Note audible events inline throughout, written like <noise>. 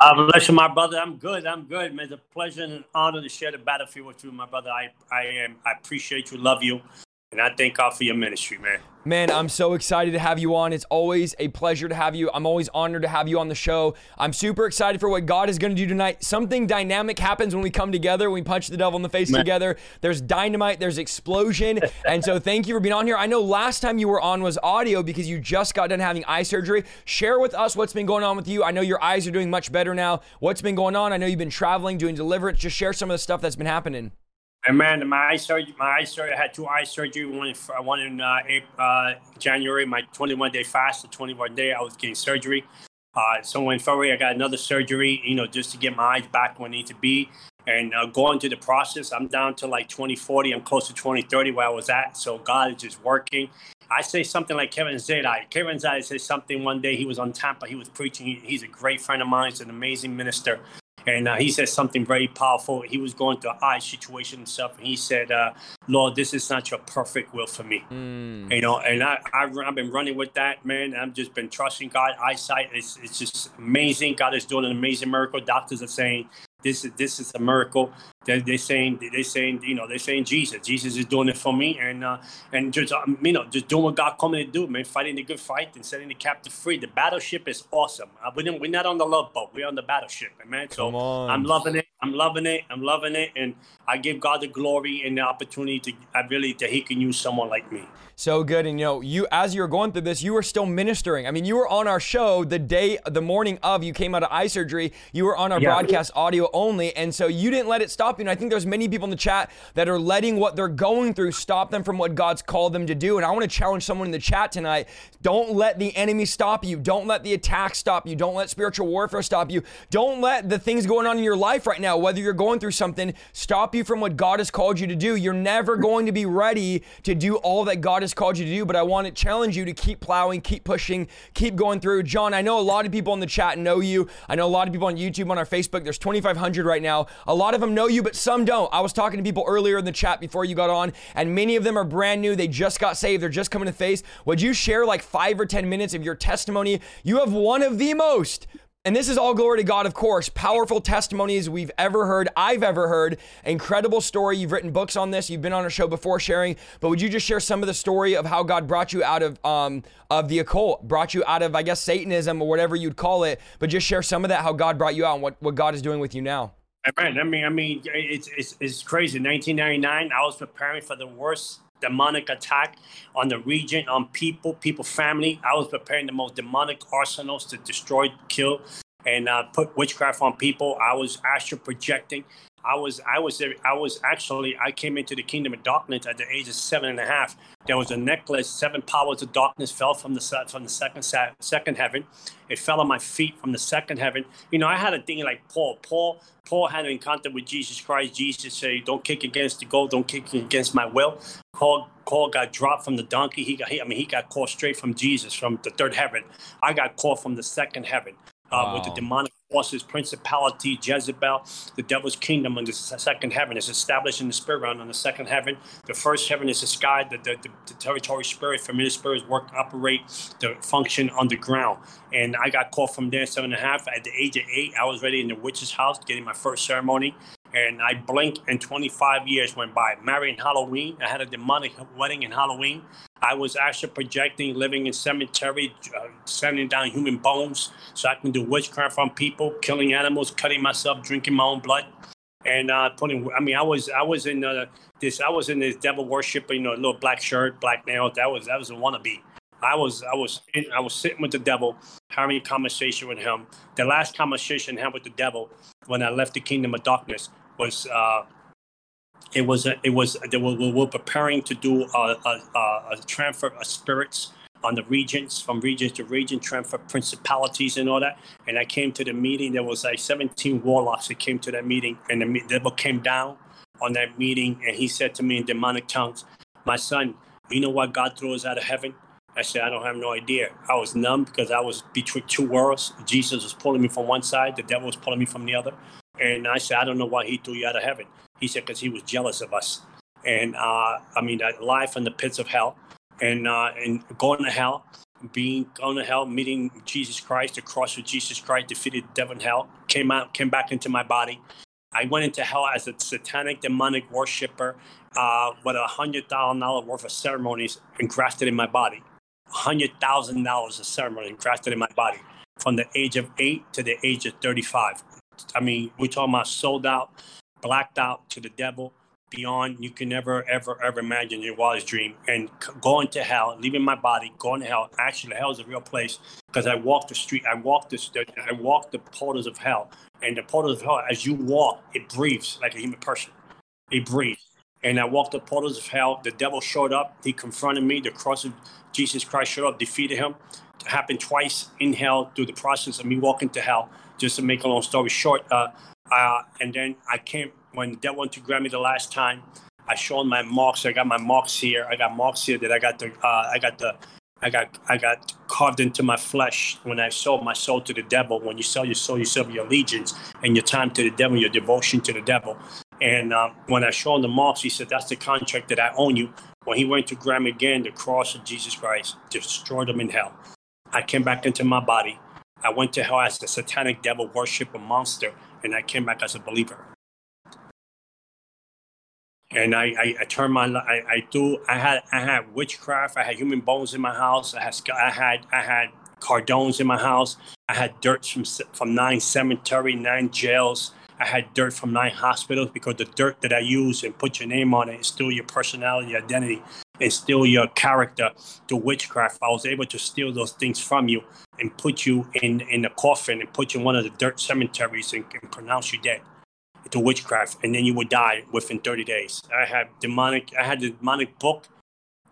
Uh, bless you, my brother. I'm good. I'm good. It's a pleasure and an honor to share the battlefield with you, my brother. I, I am. I appreciate you, love you, and I thank God for your ministry, man. Man, I'm so excited to have you on. It's always a pleasure to have you. I'm always honored to have you on the show. I'm super excited for what God is going to do tonight. Something dynamic happens when we come together, when we punch the devil in the face Man. together. There's dynamite, there's explosion. <laughs> and so thank you for being on here. I know last time you were on was audio because you just got done having eye surgery. Share with us what's been going on with you. I know your eyes are doing much better now. What's been going on? I know you've been traveling, doing deliverance. Just share some of the stuff that's been happening. And man, my eye surgery, my eye surgery, I had two eye surgery. One in, one in uh, April, uh, January, my 21 day fast, the 21 day, I was getting surgery. Uh, so in February, I got another surgery, you know, just to get my eyes back where I need to be. And uh, going through the process, I'm down to like 2040. I'm close to 2030 where I was at. So God is just working. I say something like Kevin Zadai. Kevin Zadai said something one day. He was on Tampa. He was preaching. He's a great friend of mine. He's an amazing minister. And uh, he said something very powerful. He was going through a eye situation and stuff. And he said, uh, Lord, this is not your perfect will for me. Mm. You know, and I, I've, I've, been running with that, man. I've just been trusting God. Eyesight is it's just amazing. God is doing an amazing miracle. Doctors are saying this is this is a miracle. They're, they're saying they're saying you know they're saying Jesus. Jesus is doing it for me, and uh, and just um, you know just doing what God coming to do, man. Fighting the good fight and setting the captive free. The battleship is awesome. Uh, we're, we're not on the love boat. We're on the battleship, man. So I'm loving it. I'm loving it. I'm loving it, and I give God the glory and the opportunity to I really that He can use someone like me. So good, and you know, you as you were going through this, you were still ministering. I mean, you were on our show the day, the morning of you came out of eye surgery. You were on our yeah. broadcast audio only, and so you didn't let it stop you. I think there's many people in the chat that are letting what they're going through stop them from what God's called them to do. And I want to challenge someone in the chat tonight: don't let the enemy stop you. Don't let the attack stop you. Don't let spiritual warfare stop you. Don't let the things going on in your life right now, whether you're going through something, stop you from what God has called you to do. You're never going to be ready to do all that God has called you to do, but I want to challenge you to keep plowing, keep pushing, keep going through. John, I know a lot of people in the chat know you. I know a lot of people on YouTube, on our Facebook. There's 2,500 right now. A lot of them know you, but some don't. I was talking to people earlier in the chat before you got on, and many of them are brand new. They just got saved. They're just coming to faith. Would you share like five or 10 minutes of your testimony? You have one of the most and this is all glory to God, of course. Powerful testimonies we've ever heard, I've ever heard. Incredible story. You've written books on this. You've been on a show before sharing. But would you just share some of the story of how God brought you out of um, of the occult, brought you out of, I guess, Satanism or whatever you'd call it. But just share some of that, how God brought you out and what, what God is doing with you now. Right. I mean, I mean, it's, it's, it's crazy. 1999, I was preparing for the worst demonic attack on the region, on people, people, family. I was preparing the most demonic arsenals to destroy, kill, and uh, put witchcraft on people. I was astral projecting. I was, I was, I was actually, I came into the kingdom of darkness at the age of seven and a half. There was a necklace. Seven powers of darkness fell from the from the second second heaven. It fell on my feet from the second heaven. You know, I had a thing like Paul. Paul, Paul had an encounter with Jesus Christ. Jesus said, "Don't kick against the goal. Don't kick against my will." Paul, Paul got dropped from the donkey. He got, he, I mean, he got called straight from Jesus from the third heaven. I got called from the second heaven uh, wow. with the demonic forces, principality, Jezebel, the devil's kingdom on the second heaven is established in the spirit realm on the second heaven. The first heaven is the sky, the, the, the, the territory spirit, familiar spirits work, operate, the function on the ground. And I got called from there seven and a half. At the age of eight, I was ready in the witch's house, getting my first ceremony and I blinked and 25 years went by. Married in Halloween. I had a demonic wedding in Halloween. I was actually projecting, living in cemetery, uh, sending down human bones so I can do witchcraft on people, killing animals, cutting myself, drinking my own blood, and uh, putting. I mean, I was I was in uh, this I was in this devil worship, you know, little black shirt, black nails. That was that was a wannabe. I was I was I was sitting with the devil, having a conversation with him. The last conversation I had with the devil when I left the kingdom of darkness was uh, it was a, it was were, we were preparing to do a, a, transfer of spirits on the regions from region to region transfer principalities and all that and i came to the meeting there was like 17 warlocks that came to that meeting and the devil came down on that meeting, and he said to me in demonic tongues, "My son, you know what God threw us out of heaven?" I said, "I don't have no idea." I was numb because I was between two worlds. Jesus was pulling me from one side, the devil was pulling me from the other, and I said, "I don't know why he threw you out of heaven." He said, "Because he was jealous of us." And uh, I mean, life in the pits of hell, and uh, and going to hell being going to hell, meeting Jesus Christ, the cross of Jesus Christ, defeated devil hell, came out, came back into my body. I went into hell as a satanic, demonic worshiper uh, with a hundred thousand dollar worth of ceremonies engrafted in my body. Hundred thousand dollars of ceremony engrafted in my body from the age of eight to the age of thirty-five. I mean, we're talking about sold out, blacked out to the devil, beyond you can never ever ever imagine your wildest dream. And going to hell leaving my body going to hell actually hell is a real place because i walked the street i walked the i walked the portals of hell. And the portals of hell as you walk it breathes like a human person. It breathes. And i walked the portals of hell. The devil showed up. He confronted me. The cross of jesus christ showed up defeated him. It happened twice in hell through the process of me walking to hell just to make a long story short uh, uh, and then i came when devil went to grab me the last time, I showed my marks. I got my marks here. I got marks here that I got the uh, I got the I got I got carved into my flesh when I sold my soul to the devil. When you sell your soul, you sell your allegiance and your time to the devil, your devotion to the devil. And uh, when I showed the marks, he said, "That's the contract that I own you." When he went to grab me again, the cross of Jesus Christ destroyed him in hell. I came back into my body. I went to hell as a satanic devil worshiper monster, and I came back as a believer and I, I, I turned my I, I do I had I had witchcraft. I had human bones in my house. I had I had I had cardones in my house. I had dirt from from nine cemetery, nine jails. I had dirt from nine hospitals because the dirt that I use and put your name on it is still your personality, identity, and still your character. The witchcraft, I was able to steal those things from you and put you in in a coffin and put you in one of the dirt cemeteries and, and pronounce you dead to witchcraft, and then you would die within 30 days. I had demonic. I had the demonic book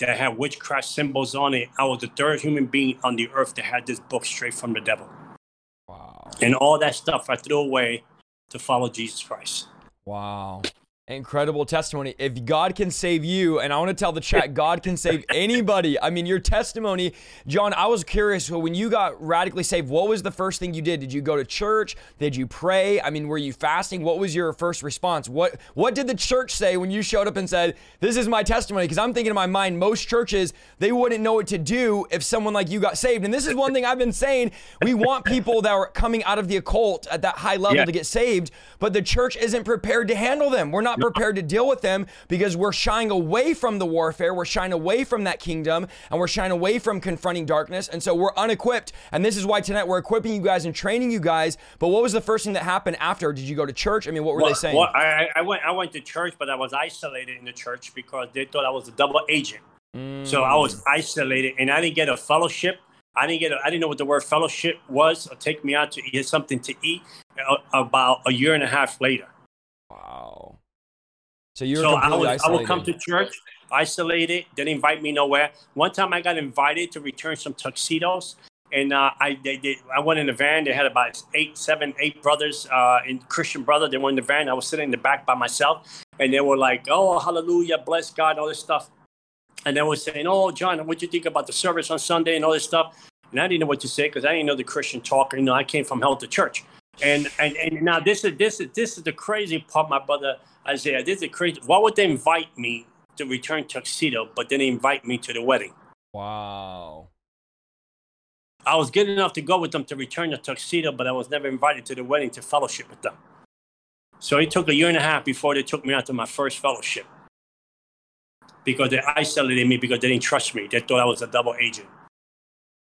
that had witchcraft symbols on it. I was the third human being on the earth that had this book straight from the devil. Wow. And all that stuff I threw away to follow Jesus Christ. Wow. Incredible testimony. If God can save you, and I want to tell the chat, God can save anybody. I mean, your testimony, John, I was curious. When you got radically saved, what was the first thing you did? Did you go to church? Did you pray? I mean, were you fasting? What was your first response? What What did the church say when you showed up and said, "This is my testimony"? Because I'm thinking in my mind, most churches they wouldn't know what to do if someone like you got saved. And this is one thing I've been saying: we want people that are coming out of the occult at that high level yeah. to get saved, but the church isn't prepared to handle them. We're not not prepared to deal with them because we're shying away from the warfare. We're shying away from that kingdom and we're shying away from confronting darkness. And so we're unequipped. And this is why tonight we're equipping you guys and training you guys. But what was the first thing that happened after? Did you go to church? I mean, what were well, they saying? Well, I, I, went, I went to church, but I was isolated in the church because they thought I was a double agent. Mm. So I was isolated and I didn't get a fellowship. I didn't get. A, I didn't know what the word fellowship was. Or take me out to get something to eat. Uh, about a year and a half later. So you're so I would, isolated. I would come to church, isolated, didn't invite me nowhere. One time I got invited to return some tuxedos. And uh, I they, they, I went in the van. They had about eight, seven, eight brothers uh, in Christian brother. They were in the van. I was sitting in the back by myself, and they were like, "Oh, hallelujah, bless God," all this stuff. And they were saying, "Oh, John, what do you think about the service on Sunday and all this stuff?" And I didn't know what to say because I didn't know the Christian talk. You know, I came from hell to church. And and and now this is this is this is the crazy part, my brother Isaiah. This is crazy. Why would they invite me to return tuxedo, but then invite me to the wedding? Wow. I was good enough to go with them to return the tuxedo, but I was never invited to the wedding to fellowship with them. So it took a year and a half before they took me out to my first fellowship because they isolated me because they didn't trust me. They thought I was a double agent.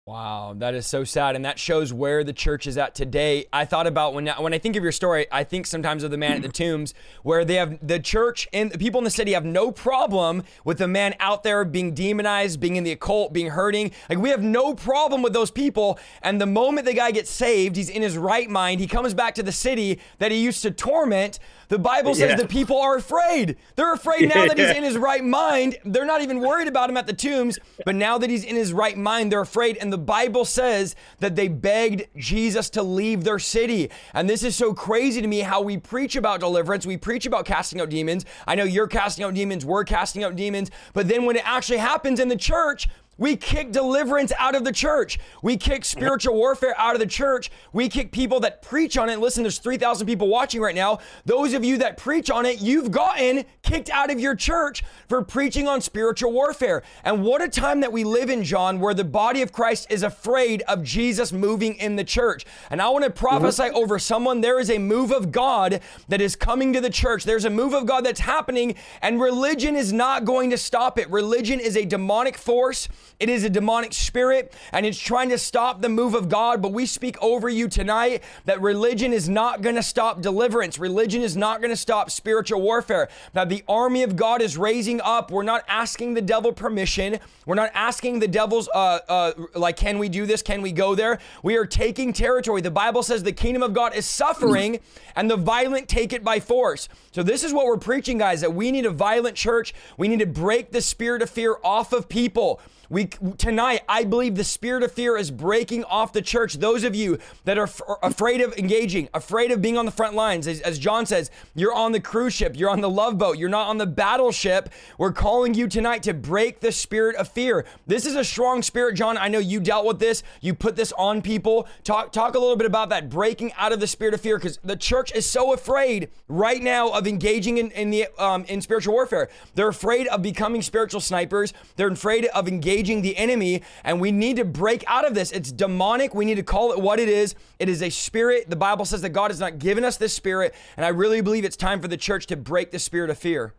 Wow, that is so sad, and that shows where the church is at today. I thought about when when I think of your story, I think sometimes of the man at the tombs, where they have the church and the people in the city have no problem with the man out there being demonized, being in the occult, being hurting. Like we have no problem with those people. And the moment the guy gets saved, he's in his right mind. He comes back to the city that he used to torment. The Bible says yeah. the people are afraid. They're afraid now that he's <laughs> in his right mind. They're not even worried about him at the tombs, but now that he's in his right mind, they're afraid. And the Bible says that they begged Jesus to leave their city. And this is so crazy to me how we preach about deliverance, we preach about casting out demons. I know you're casting out demons, we're casting out demons, but then when it actually happens in the church, we kick deliverance out of the church. We kick spiritual warfare out of the church. We kick people that preach on it. Listen, there's 3,000 people watching right now. Those of you that preach on it, you've gotten kicked out of your church for preaching on spiritual warfare. And what a time that we live in, John, where the body of Christ is afraid of Jesus moving in the church. And I want to prophesy mm-hmm. over someone there is a move of God that is coming to the church. There's a move of God that's happening, and religion is not going to stop it. Religion is a demonic force. It is a demonic spirit and it's trying to stop the move of God. But we speak over you tonight that religion is not going to stop deliverance. Religion is not going to stop spiritual warfare. That the army of God is raising up. We're not asking the devil permission. We're not asking the devil's, uh, uh, like, can we do this? Can we go there? We are taking territory. The Bible says the kingdom of God is suffering and the violent take it by force. So this is what we're preaching, guys, that we need a violent church. We need to break the spirit of fear off of people. We tonight, I believe the spirit of fear is breaking off the church. Those of you that are f- afraid of engaging, afraid of being on the front lines, as, as John says, you're on the cruise ship, you're on the love boat, you're not on the battleship. We're calling you tonight to break the spirit of fear. This is a strong spirit, John. I know you dealt with this. You put this on people. Talk talk a little bit about that breaking out of the spirit of fear, because the church is so afraid right now of engaging in, in the um, in spiritual warfare. They're afraid of becoming spiritual snipers. They're afraid of engaging engaging the enemy, and we need to break out of this. It's demonic. We need to call it what it is. It is a spirit. The Bible says that God has not given us this spirit, and I really believe it's time for the church to break the spirit of fear.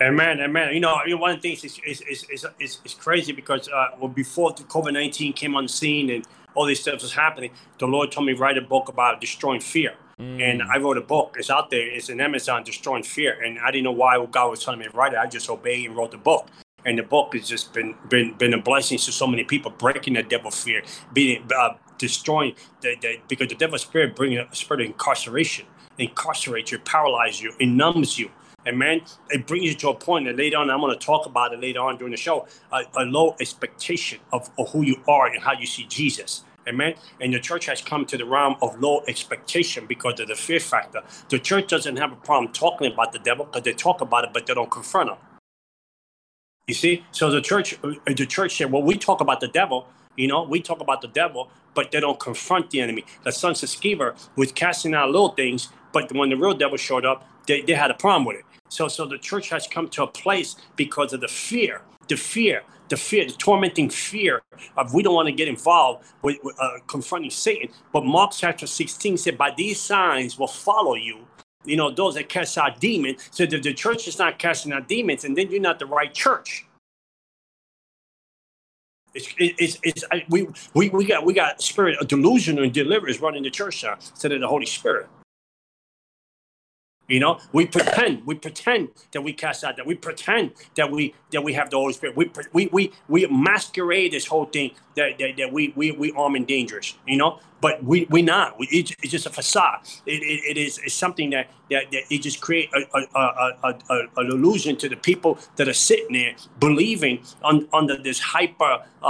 Amen, amen. You know, one of the things is is is is, is, is crazy because uh, well, before the COVID nineteen came on the scene and all these stuff was happening, the Lord told me write a book about destroying fear. Mm. And I wrote a book. It's out there. It's in Amazon, Destroying Fear. And I didn't know why God was telling me to write it. I just obeyed and wrote the book and the book has just been been been a blessing to so many people, breaking the devil fear, being uh, destroying the, the because the devil spirit brings a spirit of incarceration, incarcerates you, paralyzes you, it numbs you. And man, it brings you to a point that later on, I'm going to talk about it later on during the show, a, a low expectation of, of who you are and how you see Jesus. Amen. And the church has come to the realm of low expectation because of the fear factor. The church doesn't have a problem talking about the devil because they talk about it, but they don't confront him. You see, so the church, uh, the church said, well, we talk about the devil, you know, we talk about the devil, but they don't confront the enemy. The sons of Sceva was casting out little things, but when the real devil showed up, they, they had a problem with it. So, so the church has come to a place because of the fear, the fear, the fear, the tormenting fear of we don't want to get involved with, with uh, confronting Satan. But Mark chapter 16 said, by these signs will follow you you know, those that cast out demons. So if the church is not casting out demons, and then you're not the right church. It's, it's, it's, we, we, we got we got spirit of delusion and deliverance running the church now instead of the Holy Spirit. You know, we pretend, we pretend that we cast out that we pretend that we that we have the Holy Spirit. We we we we masquerade this whole thing that that, that we we we arm and dangerous. You know, but we we not. We, it's just a facade. It, it, it is it's something that, that that it just create a, a, a, a, an illusion to the people that are sitting there believing on, under this hyper uh,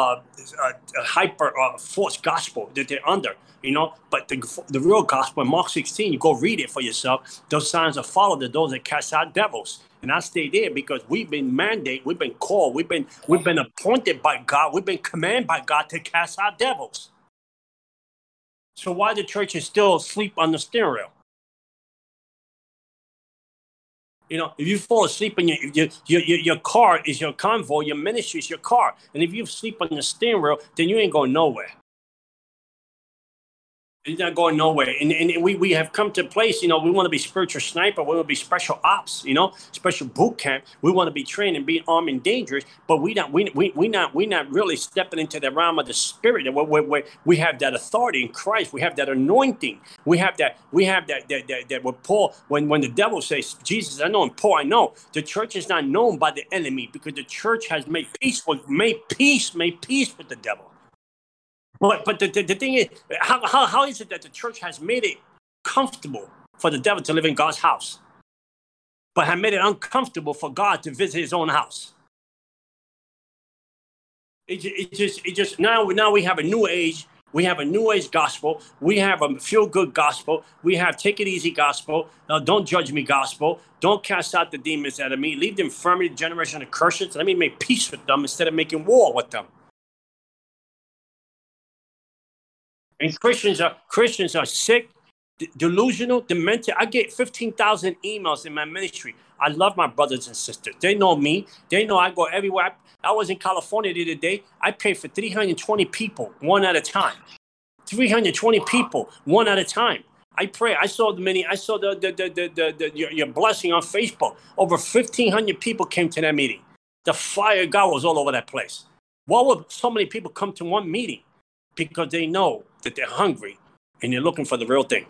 uh, hyper uh, false gospel that they're under you know. But the, the real gospel Mark 16, you go read it for yourself. Those signs are followed those that cast out devils. And I stay there because we've been mandated, we've been called, we've been we've been appointed by God, we've been commanded by God to cast out devils. So why the church is still asleep on the steering wheel? You know, if you fall asleep in your, your, your, your car is your convoy, your ministry is your car. And if you sleep on the steering wheel, then you ain't going nowhere. It's not going nowhere. And, and we, we have come to a place, you know, we want to be spiritual sniper. We want to be special ops, you know, special boot camp. We want to be trained and be armed and dangerous, but we not we, we, we not we not really stepping into the realm of the spirit where, where, where we have that authority in Christ. We have that anointing. We have that we have that that that, that what Paul when when the devil says, Jesus, I know and Paul, I know. The church is not known by the enemy because the church has made peace with made peace, made peace with the devil. But but the, the, the thing is, how, how, how is it that the church has made it comfortable for the devil to live in God's house, but have made it uncomfortable for God to visit his own house? it, it just it just now now we have a new age. We have a new age gospel. We have a feel good gospel. We have take it easy gospel. Uh, don't judge me gospel. Don't cast out the demons out of me. Leave the infirmity, generation of curses. Let me make peace with them instead of making war with them. And Christians are Christians are sick, delusional, demented. I get 15,000 emails in my ministry. I love my brothers and sisters. They know me. They know I go everywhere. I, I was in California the other day. I paid for 320 people, one at a time. 320 people, one at a time. I pray. I saw the many. I saw the the the the, the, the your, your blessing on Facebook. Over 1,500 people came to that meeting. The fire of God was all over that place. Why would so many people come to one meeting? Because they know that they're hungry and they're looking for the real thing.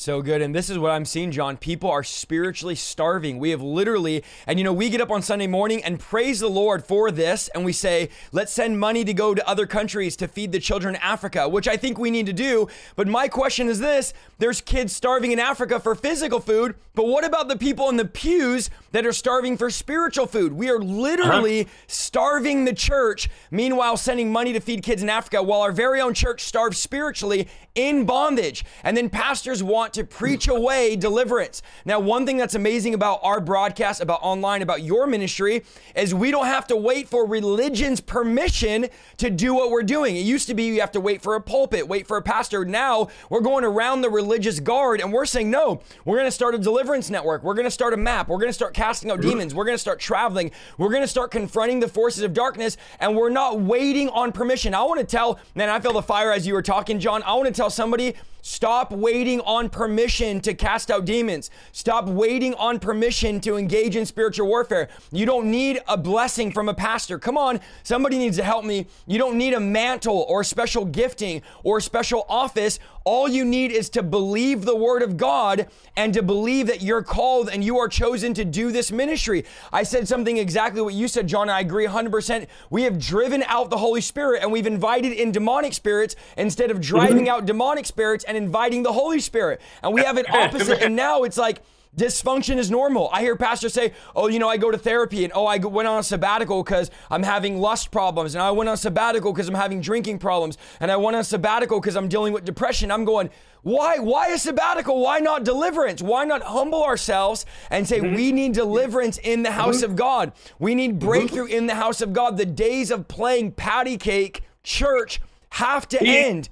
So good. And this is what I'm seeing, John. People are spiritually starving. We have literally, and you know, we get up on Sunday morning and praise the Lord for this. And we say, let's send money to go to other countries to feed the children in Africa, which I think we need to do. But my question is this there's kids starving in Africa for physical food. But what about the people in the pews that are starving for spiritual food? We are literally uh-huh. starving the church, meanwhile, sending money to feed kids in Africa while our very own church starves spiritually in bondage. And then pastors want to preach away deliverance. Now, one thing that's amazing about our broadcast, about online, about your ministry, is we don't have to wait for religion's permission to do what we're doing. It used to be you have to wait for a pulpit, wait for a pastor. Now we're going around the religious guard and we're saying, no, we're going to start a deliverance network. We're going to start a map. We're going to start casting out demons. We're going to start traveling. We're going to start confronting the forces of darkness and we're not waiting on permission. I want to tell, man, I feel the fire as you were talking, John. I want to tell somebody Stop waiting on permission to cast out demons. Stop waiting on permission to engage in spiritual warfare. You don't need a blessing from a pastor. Come on, somebody needs to help me. You don't need a mantle or special gifting or special office. All you need is to believe the word of God and to believe that you're called and you are chosen to do this ministry. I said something exactly what you said, John. I agree 100%. We have driven out the Holy Spirit and we've invited in demonic spirits instead of driving mm-hmm. out demonic spirits and inviting the Holy Spirit. And we have an <laughs> opposite. and now it's like, Dysfunction is normal. I hear pastors say, oh, you know, I go to therapy and oh, I went on a sabbatical because I'm having lust problems. And I went on sabbatical because I'm having drinking problems. And I went on sabbatical because I'm dealing with depression. I'm going, why? Why a sabbatical? Why not deliverance? Why not humble ourselves and say, mm-hmm. we need deliverance in the house mm-hmm. of God? We need breakthrough in the house of God. The days of playing patty cake church have to yeah. end.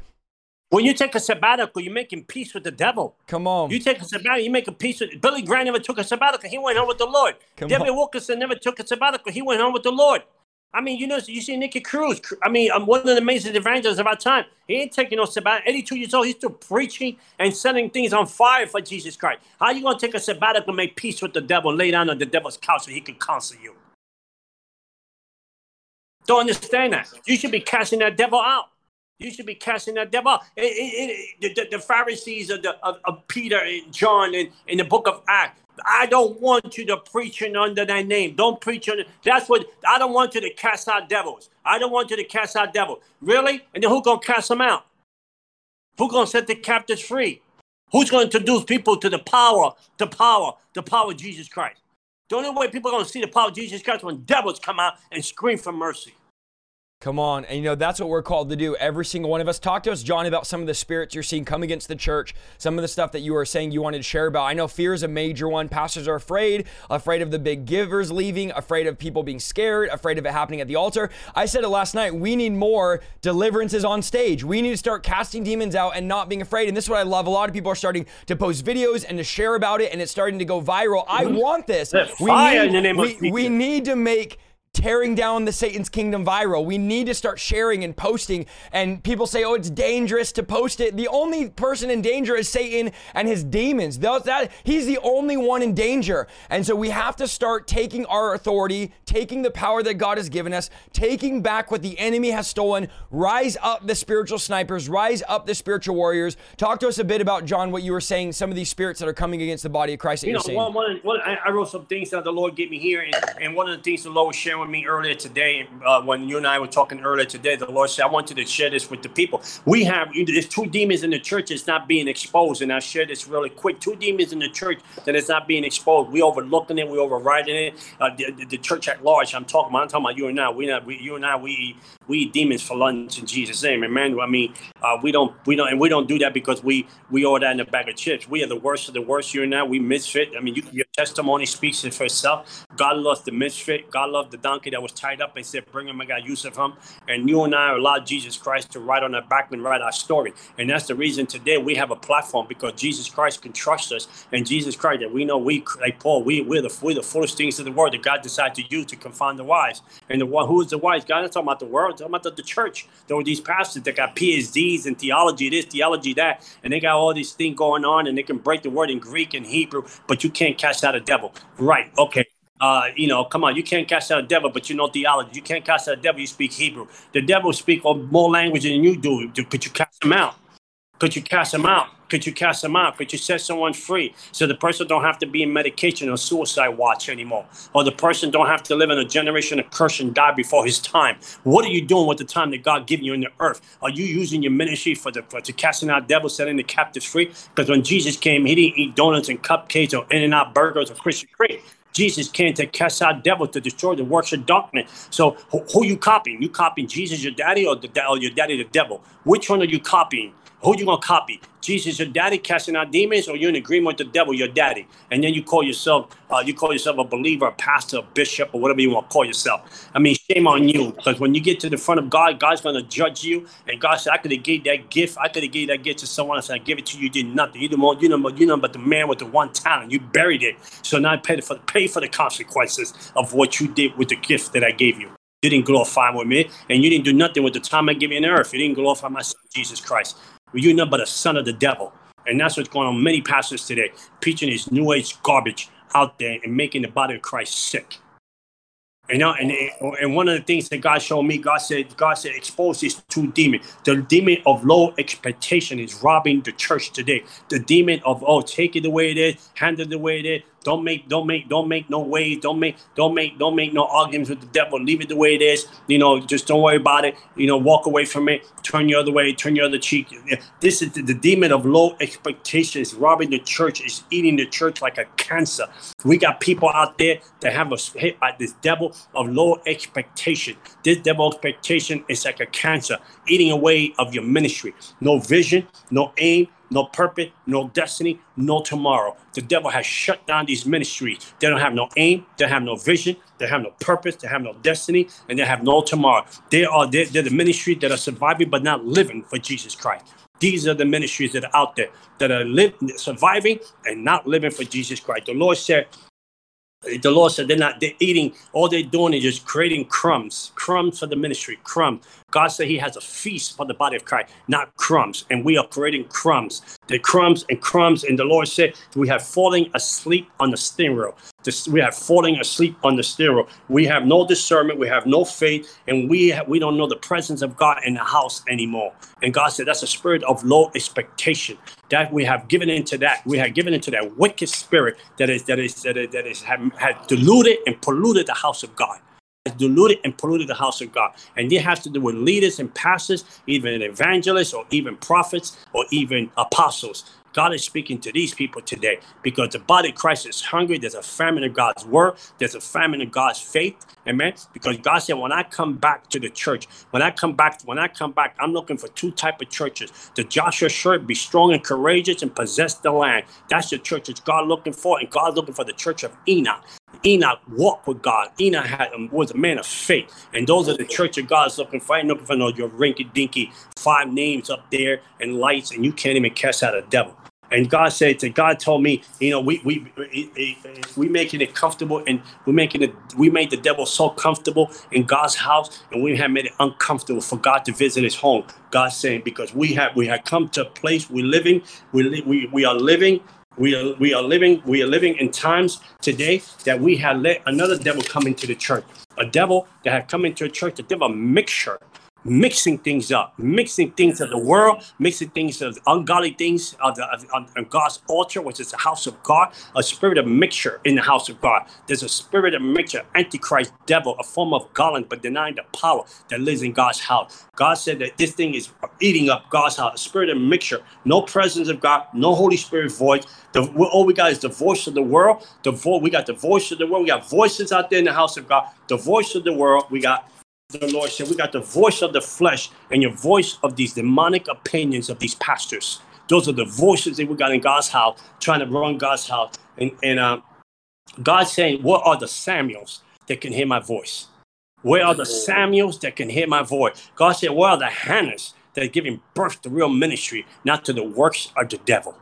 When you take a sabbatical, you're making peace with the devil. Come on. You take a sabbatical, you make a peace with Billy Graham never took a sabbatical. He went home with the Lord. Come David on. Wilkerson never took a sabbatical. He went home with the Lord. I mean, you know, you see Nicky Cruz. I mean, I'm one of the amazing evangelists of our time. He ain't taking no sabbatical. 82 years old, he's still preaching and setting things on fire for Jesus Christ. How you gonna take a sabbatical and make peace with the devil lay down on the devil's couch so he can counsel you? Don't understand that. You should be casting that devil out. You should be casting that devil. It, it, it, the, the, Pharisees of, the, of, of, Peter and John in, in the book of Acts. I don't want you to preach under that name. Don't preach under. That's what I don't want you to cast out devils. I don't want you to cast out devils. Really? And then who gonna cast them out? Who gonna set the captives free? Who's gonna introduce people to the power, the power, the power of Jesus Christ? The only way people are gonna see the power of Jesus Christ when devils come out and scream for mercy. Come on. And you know, that's what we're called to do. Every single one of us. Talk to us, John, about some of the spirits you're seeing come against the church, some of the stuff that you were saying you wanted to share about. I know fear is a major one. Pastors are afraid, afraid of the big givers leaving, afraid of people being scared, afraid of it happening at the altar. I said it last night. We need more deliverances on stage. We need to start casting demons out and not being afraid. And this is what I love. A lot of people are starting to post videos and to share about it, and it's starting to go viral. I mm-hmm. want this. We need, we, we need to make tearing down the Satan's kingdom viral. We need to start sharing and posting. And people say, oh, it's dangerous to post it. The only person in danger is Satan and his demons. That, he's the only one in danger. And so we have to start taking our authority, taking the power that God has given us, taking back what the enemy has stolen. Rise up the spiritual snipers, rise up the spiritual warriors. Talk to us a bit about, John, what you were saying, some of these spirits that are coming against the body of Christ you know. One, one, one, I wrote some things that the Lord gave me here. And, and one of the things the Lord was sharing me earlier today uh, when you and I were talking earlier today. The Lord said, "I want you to share this with the people. We have there's two demons in the church that's not being exposed, and I'll share this really quick. Two demons in the church that is not being exposed. We overlooking it. We overriding it. Uh, the, the, church at large. I'm talking about. I'm talking about you and I. We not. We, you and I. We we eat demons for lunch in Jesus' name, Amen. I mean, uh, we don't. We don't. And we don't do that because we we all that in a bag of chips. We are the worst of the worst. You and I. We misfit. I mean, you, your testimony speaks it for itself. God loves the misfit. God loved the donkey that was tied up and said, Bring him, I got use of him. And you and I allowed Jesus Christ to write on our back and write our story. And that's the reason today we have a platform because Jesus Christ can trust us. And Jesus Christ, that we know we, like Paul, we, we're, the, we're the foolish things of the world that God decided to use to confound the wise. And the one who is the wise? God is talking about the world, talking about the, the church. There were these pastors that got PhDs in theology, this, theology, that. And they got all these things going on and they can break the word in Greek and Hebrew, but you can't cast out a devil. Right. Okay. Uh, you know, come on, you can't cast out a devil, but you know theology. You can't cast out a devil, you speak Hebrew. The devil speak more language than you do. Could you cast him out? Could you cast him out? Could you cast him out? Could you set someone free so the person don't have to be in medication or suicide watch anymore? Or the person don't have to live in a generation of curse and die before his time? What are you doing with the time that God given you in the earth? Are you using your ministry for the for to casting out devils, setting the captives free? Because when Jesus came, he didn't eat donuts and cupcakes or In-N-Out burgers or Krispy Kreme. Jesus came to cast out devils to destroy the works of darkness. So who, who you copying? You copying Jesus, your daddy, or, the, or your daddy, the devil? Which one are you copying? Who you gonna copy? Jesus, your daddy casting out demons, or you in agreement with the devil, your daddy? And then you call yourself, uh, you call yourself a believer, a pastor, a bishop, or whatever you want to call yourself. I mean, shame on you, because when you get to the front of God, God's gonna judge you. And God said, I could have gave that gift, I could have gave that gift to someone else, I give it to you. You did nothing. You know, you know, you know, but the man with the one talent, you buried it. So now I pay for pay for the consequences of what you did with the gift that I gave you. You didn't glorify with me, and you didn't do nothing with the time I gave you on earth. You didn't glorify my son Jesus Christ. You're nothing but a son of the devil. And that's what's going on. Many pastors today preaching this new age garbage out there and making the body of Christ sick. You know, and, uh, uh, and one of the things that God showed me, God said, God said, expose these two demons. The demon of low expectation is robbing the church today. The demon of oh, take it the way it is, handle it the way it is, don't make, don't make, don't make no waves. Don't make, don't make, don't make no arguments with the devil. Leave it the way it is. You know, just don't worry about it. You know, walk away from it. Turn your other way. Turn your other cheek. This is the, the demon of low expectations. Robbing the church is eating the church like a cancer. We got people out there that have us hit by this devil of low expectation. This devil expectation is like a cancer eating away of your ministry. No vision, no aim, no purpose, no destiny, no tomorrow. The devil has shut down these ministries. They don't have no aim, they have no vision, they have no purpose, they have no destiny, and they have no tomorrow. They are they're, they're the ministries that are surviving but not living for Jesus Christ. These are the ministries that are out there that are living, surviving and not living for Jesus Christ. The Lord said, the Lord said they're not they're eating all they're doing is just creating crumbs crumbs for the ministry crumb god said he has a feast for the body of christ not crumbs. And we are creating crumbs. The crumbs and crumbs. And the lord said we have falling asleep on the steering wheel we have falling asleep on the steering wheel we have no discernment. We have no faith. And we have, we don't know the presence of god in the house anymore. And god said that's a spirit of low expectation that we have given into that. We have given into that wicked spirit that is that is that is, that is have, had diluted and polluted the house of god diluted and polluted the house of god and it has to do with leaders and pastors even evangelists or even prophets or even apostles God is speaking to these people today because the body of Christ is hungry. There's a famine of God's word. There's a famine of God's faith. Amen. Because God said, when I come back to the church, when I come back, when I come back, I'm looking for two type of churches. The Joshua church, be strong and courageous and possess the land. That's the church that God looking for. And God's looking for the church of Enoch. Enoch walked with God. Enoch had, was a man of faith. And those are the church of God's looking for. I ain't looking for no your rinky dinky five names up there and lights, and you can't even cast out a devil. And God said to God told me, you know, we we we making it comfortable, and we making it. We made the devil so comfortable in God's house, and we have made it uncomfortable for God to visit His home. God saying because we have we have come to a place we're living, we we we are living. We are, we are living we are living in times today that we have let another devil come into the church. A devil that have come into a church a devil a mixture mixing things up, mixing things of the world, mixing things of ungodly things of, the, of, of God's altar, which is the house of God, a spirit of mixture in the house of God. There's a spirit of mixture, antichrist, devil, a form of godliness, but denying the power that lives in God's house. God said that this thing is eating up God's house, a spirit of mixture, no presence of God, no Holy Spirit voice. The, all we got is the voice of the world. The vo- we got the voice of the world. We got voices out there in the house of God. The voice of the world. We got the Lord said, We got the voice of the flesh and your voice of these demonic opinions of these pastors. Those are the voices that we got in God's house, trying to run God's house. And, and uh, God's saying, What are the Samuels that can hear my voice? Where are the Samuels that can hear my voice? God said, Where are the Hannahs that are giving birth to real ministry, not to the works of the devil?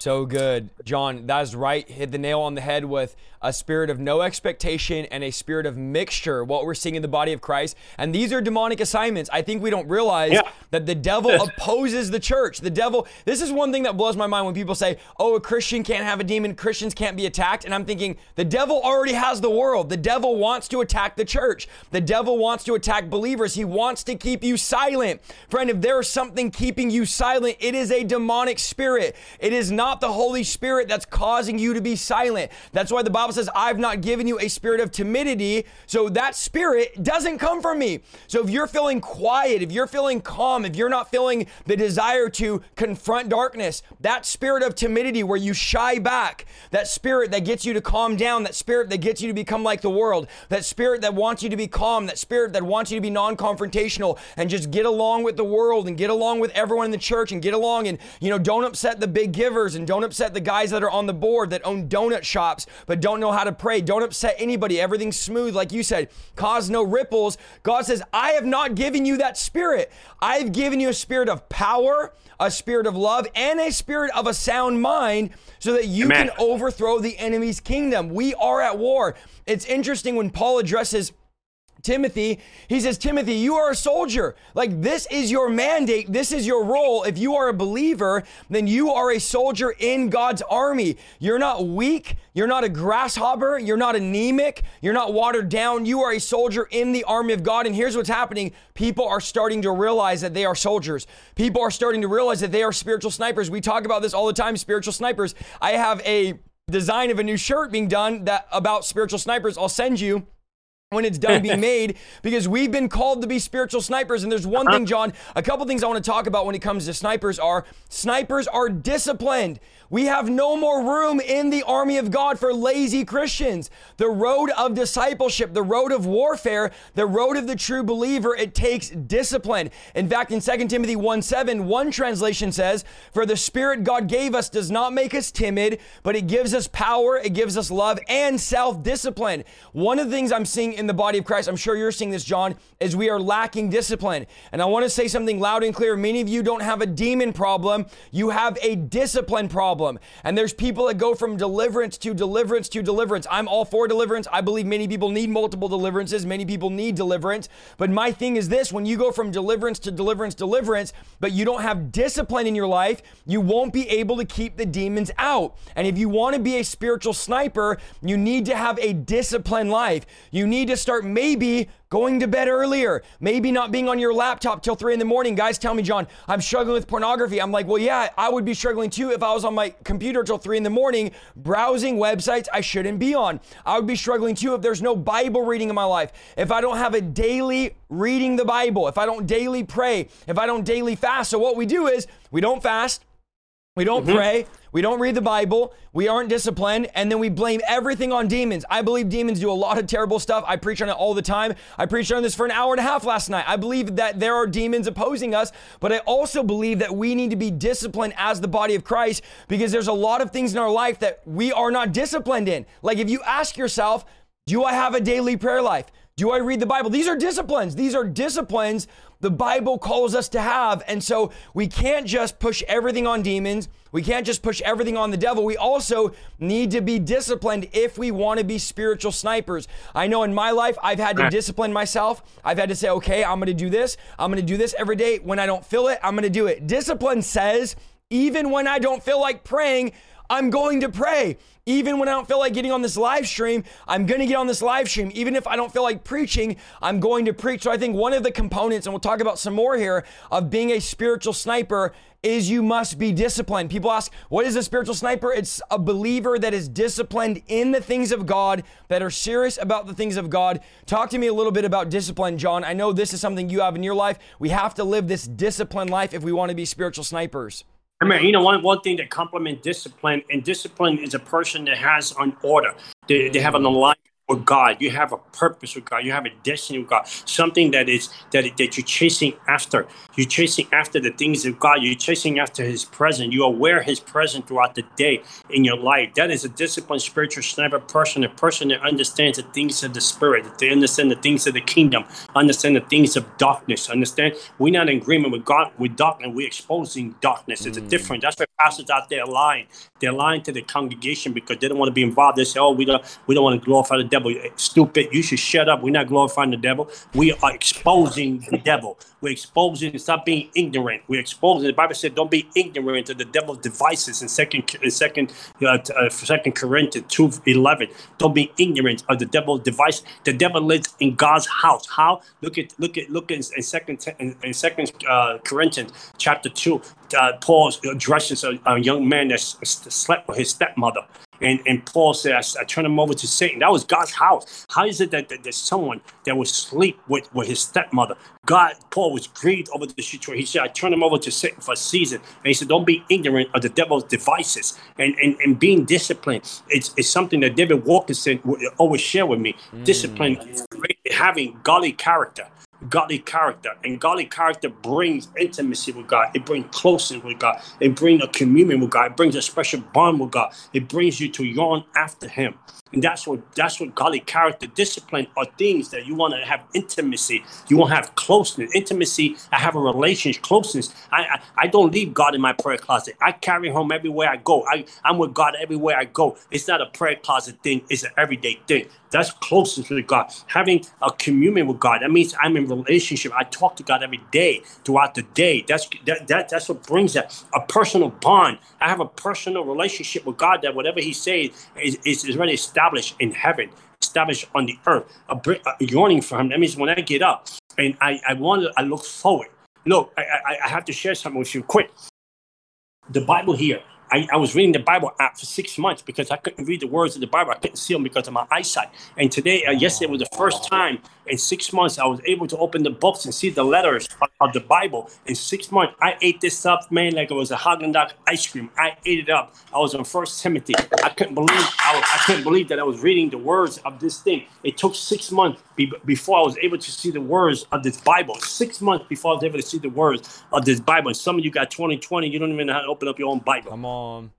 So good. John, that's right. Hit the nail on the head with a spirit of no expectation and a spirit of mixture, what we're seeing in the body of Christ. And these are demonic assignments. I think we don't realize yeah. That the devil <laughs> opposes the church. The devil, this is one thing that blows my mind when people say, oh, a Christian can't have a demon, Christians can't be attacked. And I'm thinking, the devil already has the world. The devil wants to attack the church. The devil wants to attack believers. He wants to keep you silent. Friend, if there is something keeping you silent, it is a demonic spirit. It is not the Holy Spirit that's causing you to be silent. That's why the Bible says, I've not given you a spirit of timidity. So that spirit doesn't come from me. So if you're feeling quiet, if you're feeling calm, if you're not feeling the desire to confront darkness, that spirit of timidity where you shy back, that spirit that gets you to calm down, that spirit that gets you to become like the world, that spirit that wants you to be calm, that spirit that wants you to be non confrontational and just get along with the world and get along with everyone in the church and get along and, you know, don't upset the big givers and don't upset the guys that are on the board that own donut shops but don't know how to pray. Don't upset anybody. Everything's smooth, like you said. Cause no ripples. God says, I have not given you that spirit. I've given you a spirit of power, a spirit of love, and a spirit of a sound mind so that you Amen. can overthrow the enemy's kingdom. We are at war. It's interesting when Paul addresses Timothy, he says, Timothy, you are a soldier. Like, this is your mandate. This is your role. If you are a believer, then you are a soldier in God's army. You're not weak. You're not a grasshopper. You're not anemic. You're not watered down. You are a soldier in the army of God. And here's what's happening people are starting to realize that they are soldiers. People are starting to realize that they are spiritual snipers. We talk about this all the time spiritual snipers. I have a design of a new shirt being done that about spiritual snipers. I'll send you when it's done being <laughs> made because we've been called to be spiritual snipers. And there's one uh-huh. thing john a couple things i want to talk about when it comes to snipers are snipers are disciplined we have no more room in the army of God for lazy Christians. The road of discipleship, the road of warfare, the road of the true believer, it takes discipline. In fact, in 2 Timothy 1 7, one translation says, For the Spirit God gave us does not make us timid, but it gives us power, it gives us love, and self discipline. One of the things I'm seeing in the body of Christ, I'm sure you're seeing this, John, is we are lacking discipline. And I want to say something loud and clear. Many of you don't have a demon problem, you have a discipline problem problem. And there's people that go from deliverance to deliverance to deliverance. I'm all for deliverance. I believe many people need multiple deliverances. Many people need deliverance. But my thing is this when you go from deliverance to deliverance, deliverance, but you don't have discipline in your life, you won't be able to keep the demons out. And if you want to be a spiritual sniper, you need to have a disciplined life. You need to start maybe going to bed earlier, maybe not being on your laptop till three in the morning. Guys tell me, John, I'm struggling with pornography. I'm like, well, yeah, I would be struggling too if I was on my computer till three in the morning browsing websites I shouldn't be on. I would be struggling too if there's no Bible reading in my life, if I don't have a daily reading the Bible, if I don't daily pray, if I don't daily fast. So what we do is we don't fast. We don't mm-hmm. pray. We don't read the Bible. We aren't disciplined. And then we blame everything on demons. I believe demons do a lot of terrible stuff. I preach on it all the time. I preached on this for an hour and a half last night. I believe that there are demons opposing us, but I also believe that we need to be disciplined as the body of Christ because there's a lot of things in our life that we are not disciplined in. Like if you ask yourself, do I have a daily prayer life? Do I read the Bible? These are disciplines. These are disciplines the Bible calls us to have. And so we can't just push everything on demons. We can't just push everything on the devil. We also need to be disciplined if we want to be spiritual snipers. I know in my life, I've had to discipline myself. I've had to say, okay, I'm going to do this. I'm going to do this every day. When I don't feel it, I'm going to do it. Discipline says, even when I don't feel like praying, I'm going to pray. Even when I don't feel like getting on this live stream, I'm going to get on this live stream. Even if I don't feel like preaching, I'm going to preach. So I think one of the components, and we'll talk about some more here, of being a spiritual sniper is you must be disciplined. People ask, what is a spiritual sniper? It's a believer that is disciplined in the things of God, that are serious about the things of God. Talk to me a little bit about discipline, John. I know this is something you have in your life. We have to live this disciplined life if we want to be spiritual snipers. I mean, you know, one, one thing that complement discipline, and discipline is a person that has an order. They, they have an alignment with God. You have a purpose with God. You have a destiny with God. Something that is that that you're chasing after. You're chasing after the things of God. You're chasing after His presence. You are aware His presence throughout the day in your life. That is a disciplined spiritual sniper person, a person that understands the things of the spirit. That they understand the things of the kingdom. Understand the things of darkness. Understand we're not in agreement with God with darkness. We're exposing darkness. It's mm. a different. That's why pastors out there lying. They're lying to the congregation because they don't want to be involved. They say, "Oh, we don't we don't want to glorify the devil. Stupid. You should shut up. We're not glorifying the devil. We are exposing the devil. We're exposing. Stop being ignorant. We're exposing. The Bible said, "Don't be ignorant of the devil's devices." In second, in second, uh, uh, second Corinthians two eleven. Don't be ignorant of the devil's device. The devil lives in God's house. How? Look at look at look in, in second in second uh, Corinthians chapter two. Uh, Paul addresses a, a young man that slept with his stepmother. And, and Paul said, I, I turned him over to Satan. That was God's house. How is it that, that there's someone that would sleep with, with his stepmother? God, Paul was grieved over the situation. He said, I turned him over to Satan for a season. And he said, Don't be ignorant of the devil's devices. And and, and being disciplined, it's, it's something that David Wilkerson would always share with me. Mm. Discipline, having godly character godly character. And godly character brings intimacy with God. It brings closeness with God. It brings a communion with God. It brings a special bond with God. It brings you to yearn after Him. And that's what that's what godly character discipline are things that you want to have intimacy. You want to have closeness. Intimacy, I have a relationship, closeness. I, I, I don't leave God in my prayer closet. I carry him everywhere I go. I, I'm with God everywhere I go. It's not a prayer closet thing, it's an everyday thing. That's closeness with God. Having a communion with God. That means I'm in relationship. I talk to God every day throughout the day. That's that, that that's what brings that a personal bond. I have a personal relationship with God that whatever He says is, is, is already established in heaven, established on the earth. A, a yearning for Him. That means when I get up and I I want I look forward. Look, I, I I have to share something with you quick. The Bible here I, I, was reading the Bible app for six months because I couldn't read the words of the Bible. I couldn't see them because of my eyesight. And today, uh, yesterday was the first time in six months I was able to open the books and see the letters of, of the Bible. In six months, I ate this up, man, like it was a Haagen-Dazs ice cream. I ate it up. I was on First Timothy. I couldn't believe I, was, I couldn't believe that I was reading the words of this thing. It took six months be, before I was able to see the words of this Bible. Six months before I was able to see the words of this Bible. And some of you got 2020, you don't even know how to open up your own Bible. Come on.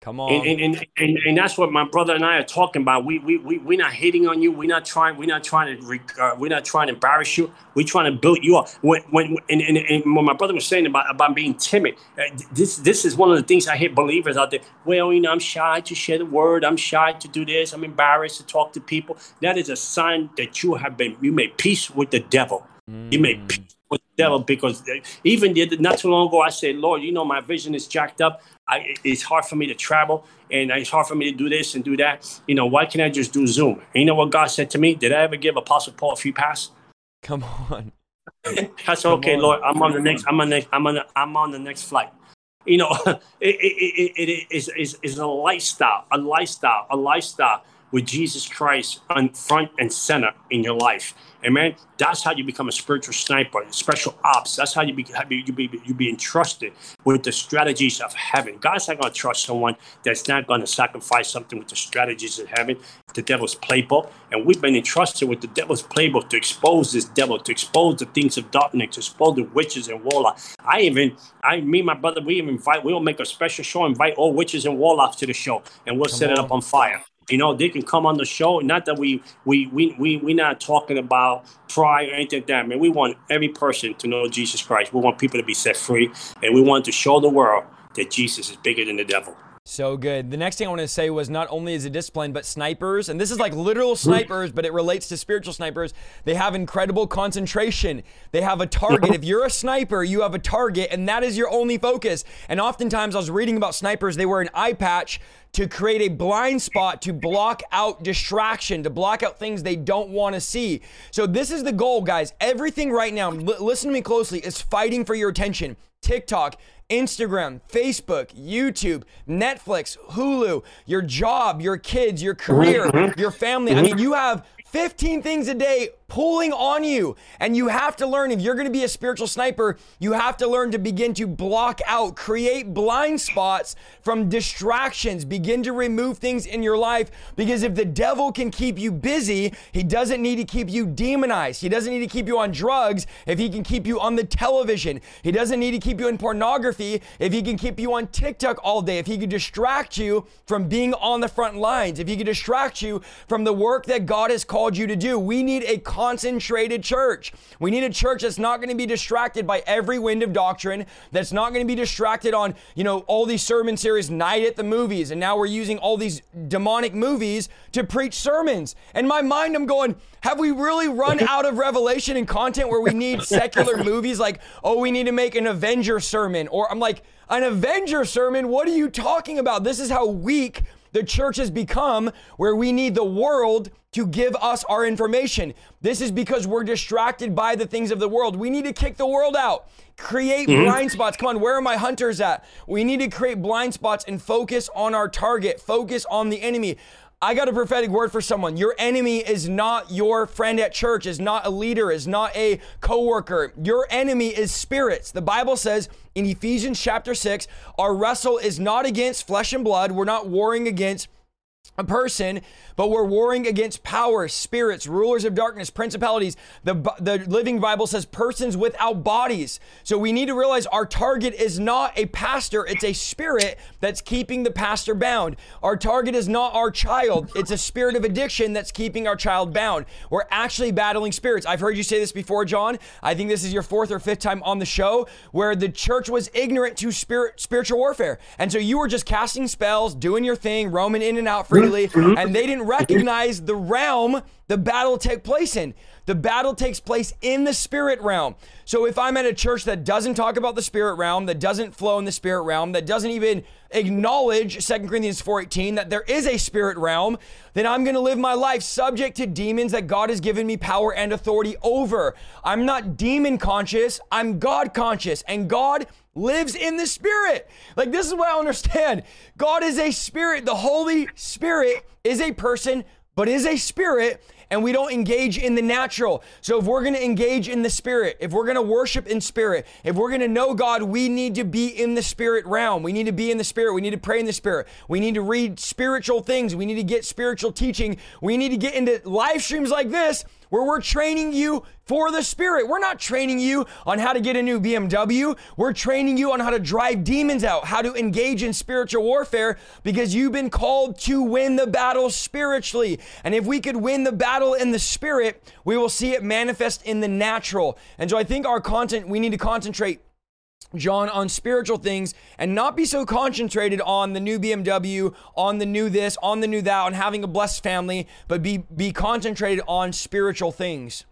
Come on. And, and, and, and, that's what my brother and I are talking about. We, we, we, we're not hating on you. We're not trying, we're not trying to, uh, we're not trying to embarrass you. We're trying to build you up. When, when, and, and, and when my brother was saying about, about being timid, uh, this, this is one of the things I hear believers out there. Well, you know, I'm shy to share the word. I'm shy to do this. I'm embarrassed to talk to people. That is a sign that you have been, you made peace with the devil. Mm. You made peace with the devil because even the, not too long ago, I said, Lord, you know, my vision is jacked up. I, it's hard for me to travel and it's hard for me to do this and do that. You know, why can't I just do Zoom? And you know what God said to me? Did I ever give Apostle Paul a free pass? Come on. <laughs> I said, okay, on. Lord, I'm on the next, I'm on the next, I'm on the, I'm on the next flight. You know, <laughs> it, it, it, it is, is, is a lifestyle, a lifestyle, a lifestyle with Jesus Christ on front and center in your life. Amen. That's how you become a spiritual sniper, special ops. That's how you be you be you be entrusted with the strategies of heaven. God's not going to trust someone that's not going to sacrifice something with the strategies of heaven, the devil's playbook. And we've been entrusted with the devil's playbook to expose this devil, to expose the things of darkness, to expose the witches and warlocks. I even, I, me, and my brother, we even invite. We'll make a special show, invite all witches and warlocks to the show, and we'll Come set on. it up on fire. You know, they can come on the show. Not that we we we we we're not talking about pride or anything like that, man. We want every person to know Jesus Christ. We want people to be set free, and we want to show the world that Jesus is bigger than the devil. So good. The next thing I want to say was not only is it discipline, but snipers, and this is like literal snipers, but it relates to spiritual snipers. They have incredible concentration. They have a target. If you're a sniper, you have a target, and that is your only focus. And oftentimes, I was reading about snipers, they wear an eye patch to create a blind spot to block out distraction, to block out things they don't want to see. So, this is the goal, guys. Everything right now, l- listen to me closely, is fighting for your attention. TikTok, Instagram, Facebook, YouTube, Netflix, Hulu, your job, your kids, your career, mm-hmm. your family. I mean, you have 15 things a day pulling on you. And you have to learn, if you're going to be a spiritual sniper, you have to learn to begin to block out, create blind spots from distractions, begin to remove things in your life. Because if the devil can keep you busy, he doesn't need to keep you demonized. He doesn't need to keep you on drugs if he can keep you on the television. He doesn't need to keep you in pornography if he can keep you on TikTok all day. If he could distract you from being on the front lines, if he could distract you from the work that God has called you to do. We need a concentrated church. We need a church that's not going to be distracted by every wind of doctrine, that's not going to be distracted on, you know, all these sermon series, Night at the Movies. And now we're using all these demonic movies to preach sermons. And my mind, I'm going, have we really run out of revelation and content where we need secular <laughs> movies like, oh, we need to make an Avenger sermon? Or I'm like, an Avenger sermon? What are you talking about? This is how weak the church has become where we need the world to give us our information. This is because we're distracted by the things of the world. We need to kick the world out, create mm-hmm. blind spots. Come on, where are my hunters at? We need to create blind spots and focus on our target, focus on the enemy. I got a prophetic word for someone. Your enemy is not your friend at church, is not a leader, is not a coworker. Your enemy is spirits. The Bible says in Ephesians chapter 6, our wrestle is not against flesh and blood. We're not warring against a person, but we're warring against power, spirits, rulers of darkness, principalities. The, the Living Bible says persons without bodies. So we need to realize our target is not a pastor, it's a spirit that's keeping the pastor bound. Our target is not our child, it's a spirit of addiction that's keeping our child bound. We're actually battling spirits. I've heard you say this before, John. I think this is your fourth or fifth time on the show where the church was ignorant to spirit, spiritual warfare. And so you were just casting spells, doing your thing, roaming in and out freely, mm-hmm. and they didn't recognize the realm the battle take place in. The battle takes place in the spirit realm. So if I'm at a church that doesn't talk about the spirit realm, that doesn't flow in the spirit realm, that doesn't even acknowledge 2 Corinthians 4:18 that there is a spirit realm, then I'm going to live my life subject to demons that God has given me power and authority over. I'm not demon conscious, I'm God conscious, and God lives in the spirit. Like this is what I understand. God is a spirit. The Holy Spirit is a person, but is a spirit and we don't engage in the natural. So if we're going to engage in the spirit, if we're going to worship in spirit, if we're going to know God, we need to be in the spirit realm. We need to be in the spirit. We need to pray in the spirit. We need to read spiritual things. We need to get spiritual teaching. We need to get into live streams like this where we're training you for the Spirit. We're not training you on how to get a new BMW. We're training you on how to drive demons out, how to engage in spiritual warfare because you've been called to win the battle spiritually. And if we could win the battle in the Spirit, we will see it manifest in the natural. And so I think our content, we need to concentrate John, on spiritual things and not be so concentrated on the new BMW, on the new this, on the new that, on having a blessed family, but be be concentrated on spiritual things.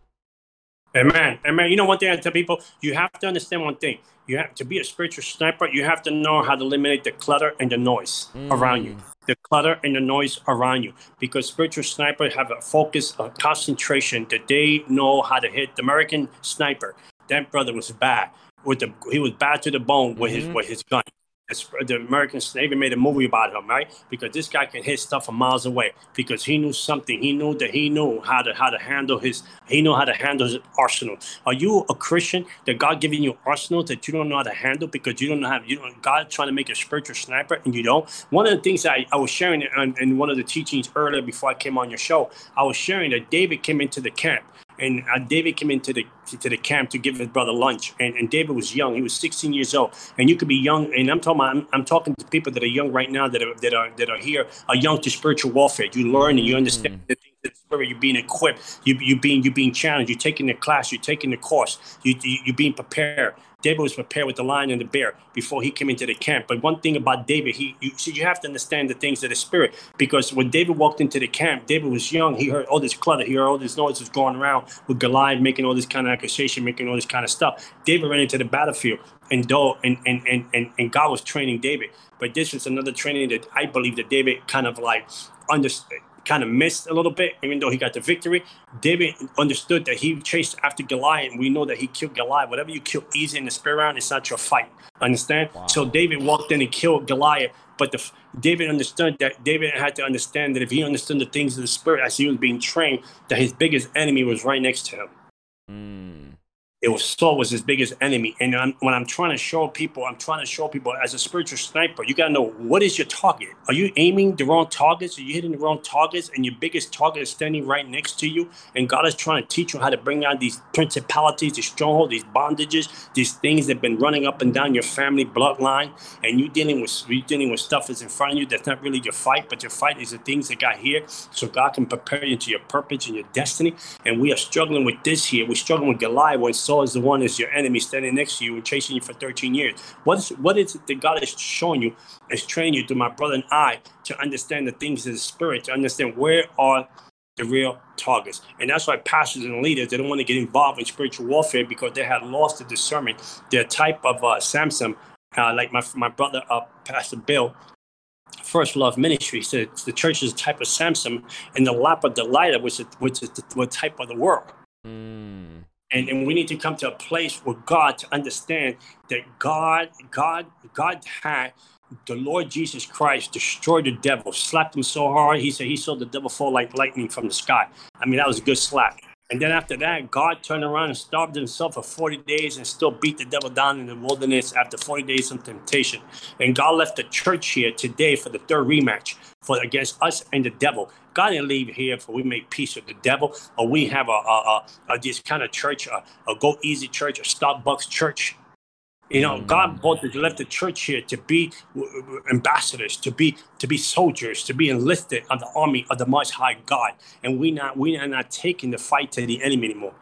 Amen. Amen. You know one thing I tell people, you have to understand one thing. You have to be a spiritual sniper, you have to know how to eliminate the clutter and the noise mm. around you. The clutter and the noise around you. Because spiritual snipers have a focus, a concentration that they know how to hit. The American sniper, that brother was bad with the he was bad to the bone with mm-hmm. his with his gun. The American even made a movie about him, right? Because this guy can hit stuff from miles away. Because he knew something. He knew that he knew how to how to handle his. He knew how to handle his arsenal. Are you a Christian that God giving you arsenal that you don't know how to handle because you don't know how you don't God trying to make a spiritual sniper and you don't? One of the things I, I was sharing in, in one of the teachings earlier before I came on your show, I was sharing that David came into the camp and uh, David came into the to the camp to give his brother lunch, and, and David was young. He was 16 years old, and you could be young. And I'm talking, I'm, I'm talking to people that are young right now that are that are that are here, are young to spiritual warfare. You learn and you understand mm. the things spirit. You're being equipped. You you being you being challenged. You're taking the class. You're taking the course. You, you you're being prepared. David was prepared with the lion and the bear before he came into the camp. But one thing about David, he you see, you have to understand the things of the spirit because when David walked into the camp, David was young. He heard all this clutter, he heard all this noises going around with Goliath making all this kind of accusation, making all this kind of stuff. David ran into the battlefield, and though and and and and, and God was training David. But this is another training that I believe that David kind of like understood kind of missed a little bit, even though he got the victory. David understood that he chased after Goliath, and we know that he killed Goliath. Whatever you kill easy in the spirit round, it's not your fight. Understand? Wow. So David walked in and killed Goliath, but the, David understood that David had to understand that if he understood the things of the spirit as he was being trained, that his biggest enemy was right next to him. Mm it was Saul was his biggest enemy. And I'm, when I'm trying to show people, I'm trying to show people as a spiritual sniper, you gotta know what is your target. Are you aiming the wrong targets? Are you hitting the wrong targets? And your biggest target is standing right next to you. And God is trying to teach you how to bring down these principalities, these strongholds, these bondages, these things that have been running up and down your family bloodline. And you dealing with you dealing with stuff that's in front of you that's not really your fight, but your fight is the things that got here. So God can prepare you to your purpose and your destiny. And we are struggling with this here. We're struggling with Goliath when Saul is the one is your enemy standing next to you and chasing you for 13 years. What is what is it that God is showing you, is training you through my brother and I to understand the things of the spirit, to understand where are the real targets. And that's why pastors and leaders, they don't want to get involved in spiritual warfare because they have lost the discernment. Their type of uh, Samson, uh, like my, my brother, uh, Pastor Bill, First Love Ministry said the church is a type of Samson, and the lap of Delilah, which is, which is the, the type of the world. Mm. And, and we need to come to a place with God to understand that God, God, God had the Lord Jesus Christ destroyed the devil, slapped him so hard, he said he saw the devil fall like lightning from the sky. I mean, that was a good slap. And then after that, God turned around and starved himself for 40 days and still beat the devil down in the wilderness after 40 days of temptation. And God left the church here today for the third rematch for against us and the devil. God didn't leave here for we make peace with the devil or we have a, a, a, a this kind of church, a, a go easy church, a Starbucks church. You know, mm-hmm. God brought the, left the church here to be ambassadors, to be to be soldiers, to be enlisted on the army of the Most High God. And we not we are not taking the fight to the enemy anymore.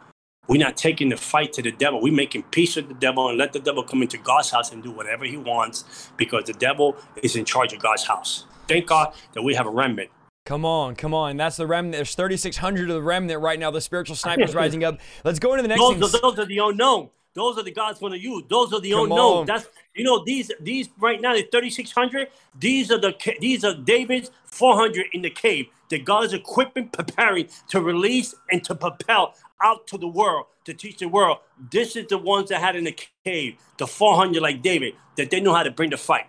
We're not taking the fight to the devil. We're making peace with the devil and let the devil come into God's house and do whatever he wants because the devil is in charge of God's house. Thank God that we have a remnant. Come on, come on. That's the remnant. There's 3,600 of the remnant right now. The spiritual sniper's rising up. Let's go into the next those, those are the unknown. Those are the God's going to use. Those are the Come unknown. On. That's you know these these right now the 3600. These are the these are David's 400 in the cave that God is equipping, preparing to release and to propel out to the world to teach the world. This is the ones that had in the cave the 400 like David that they know how to bring the fight.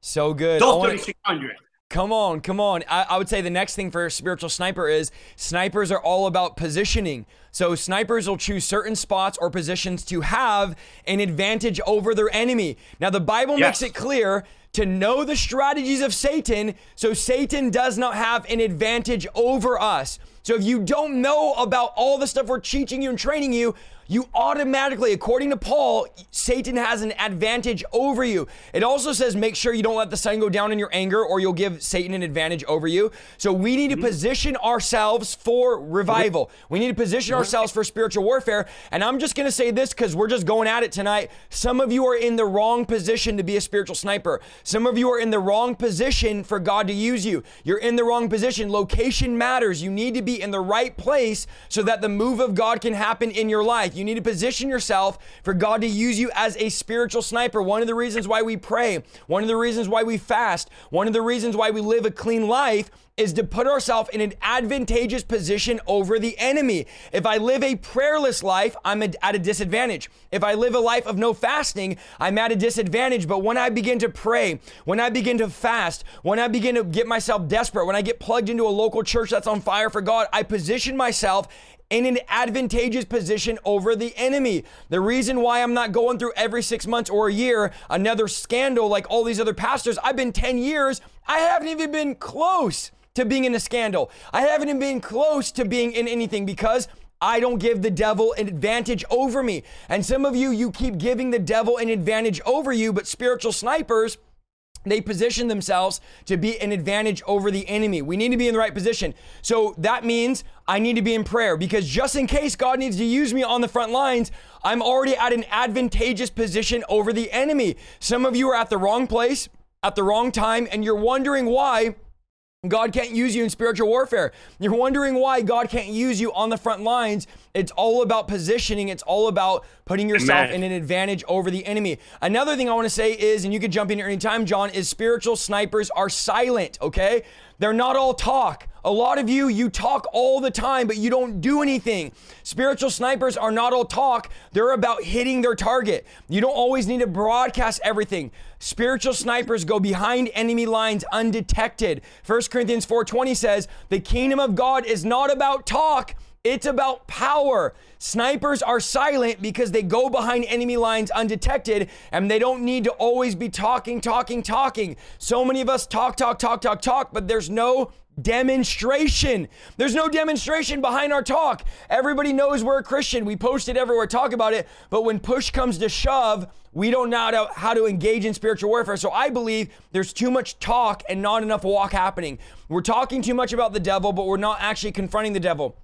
So good. Those 3600. Come on, come on. I, I, would say the next thing for a spiritual sniper is snipers are all about positioning. So snipers will choose certain spots or positions to have an advantage over their enemy. Now, the Bible yes. makes it clear to know the strategies of Satan so Satan does not have an advantage over us. So if you don't know about all the stuff we're teaching you and training you, you automatically, according to Paul, Satan has an advantage over you. It also says make sure you don't let the sun go down in your anger or you'll give Satan an advantage over you. So we need to mm-hmm. position ourselves for revival. We need to position ourselves for spiritual warfare. And I'm just going to say this because we're just going at it tonight. Some of you are in the wrong position to be a spiritual sniper. Some of you are in the wrong position for God to use you. You're in the wrong position. Location matters. You need to be in the right place so that the move of God can happen in your life. You need to position yourself for God to use you as a spiritual sniper. One of the reasons why we pray, one of the reasons why we fast, one of the reasons why we live a clean life is to put ourselves in an advantageous position over the enemy. If I live a prayerless life, I'm at a disadvantage. If I live a life of no fasting, I'm at a disadvantage. But when I begin to pray, when I begin to fast, when I begin to get myself desperate, when I get plugged into a local church that's on fire for God, I position myself in an advantageous position over the enemy. The reason why I'm not going through every six months or a year another scandal like all these other pastors, I've been 10 years, I haven't even been close to being in a scandal. I haven't even been close to being in anything because I don't give the devil an advantage over me. And some of you, you keep giving the devil an advantage over you, but spiritual snipers, they position themselves to be an advantage over the enemy. We need to be in the right position. So that means I need to be in prayer because just in case God needs to use me on the front lines, I'm already at an advantageous position over the enemy. Some of you are at the wrong place at the wrong time and you're wondering why God can't use you in spiritual warfare. You're wondering why God can't use you on the front lines. It's all about positioning. It's all about putting yourself Amen. in an advantage over the enemy. Another thing I want to say is, and you can jump in here anytime, John, is spiritual snipers are silent, okay? They're not all talk. A lot of you, you talk all the time, but you don't do anything. Spiritual snipers are not all talk. They're about hitting their target. You don't always need to broadcast everything. Spiritual snipers go behind enemy lines undetected. 1 Corinthians 4:20 says, "The kingdom of God is not about talk, it's about power. Snipers are silent because they go behind enemy lines undetected and they don't need to always be talking, talking, talking. So many of us talk, talk, talk, talk, talk, but there's no demonstration. There's no demonstration behind our talk. Everybody knows we're a Christian. We post it everywhere, talk about it. But when push comes to shove, we don't know how to engage in spiritual warfare. So I believe there's too much talk and not enough walk happening. We're talking too much about the devil, but we're not actually confronting the devil.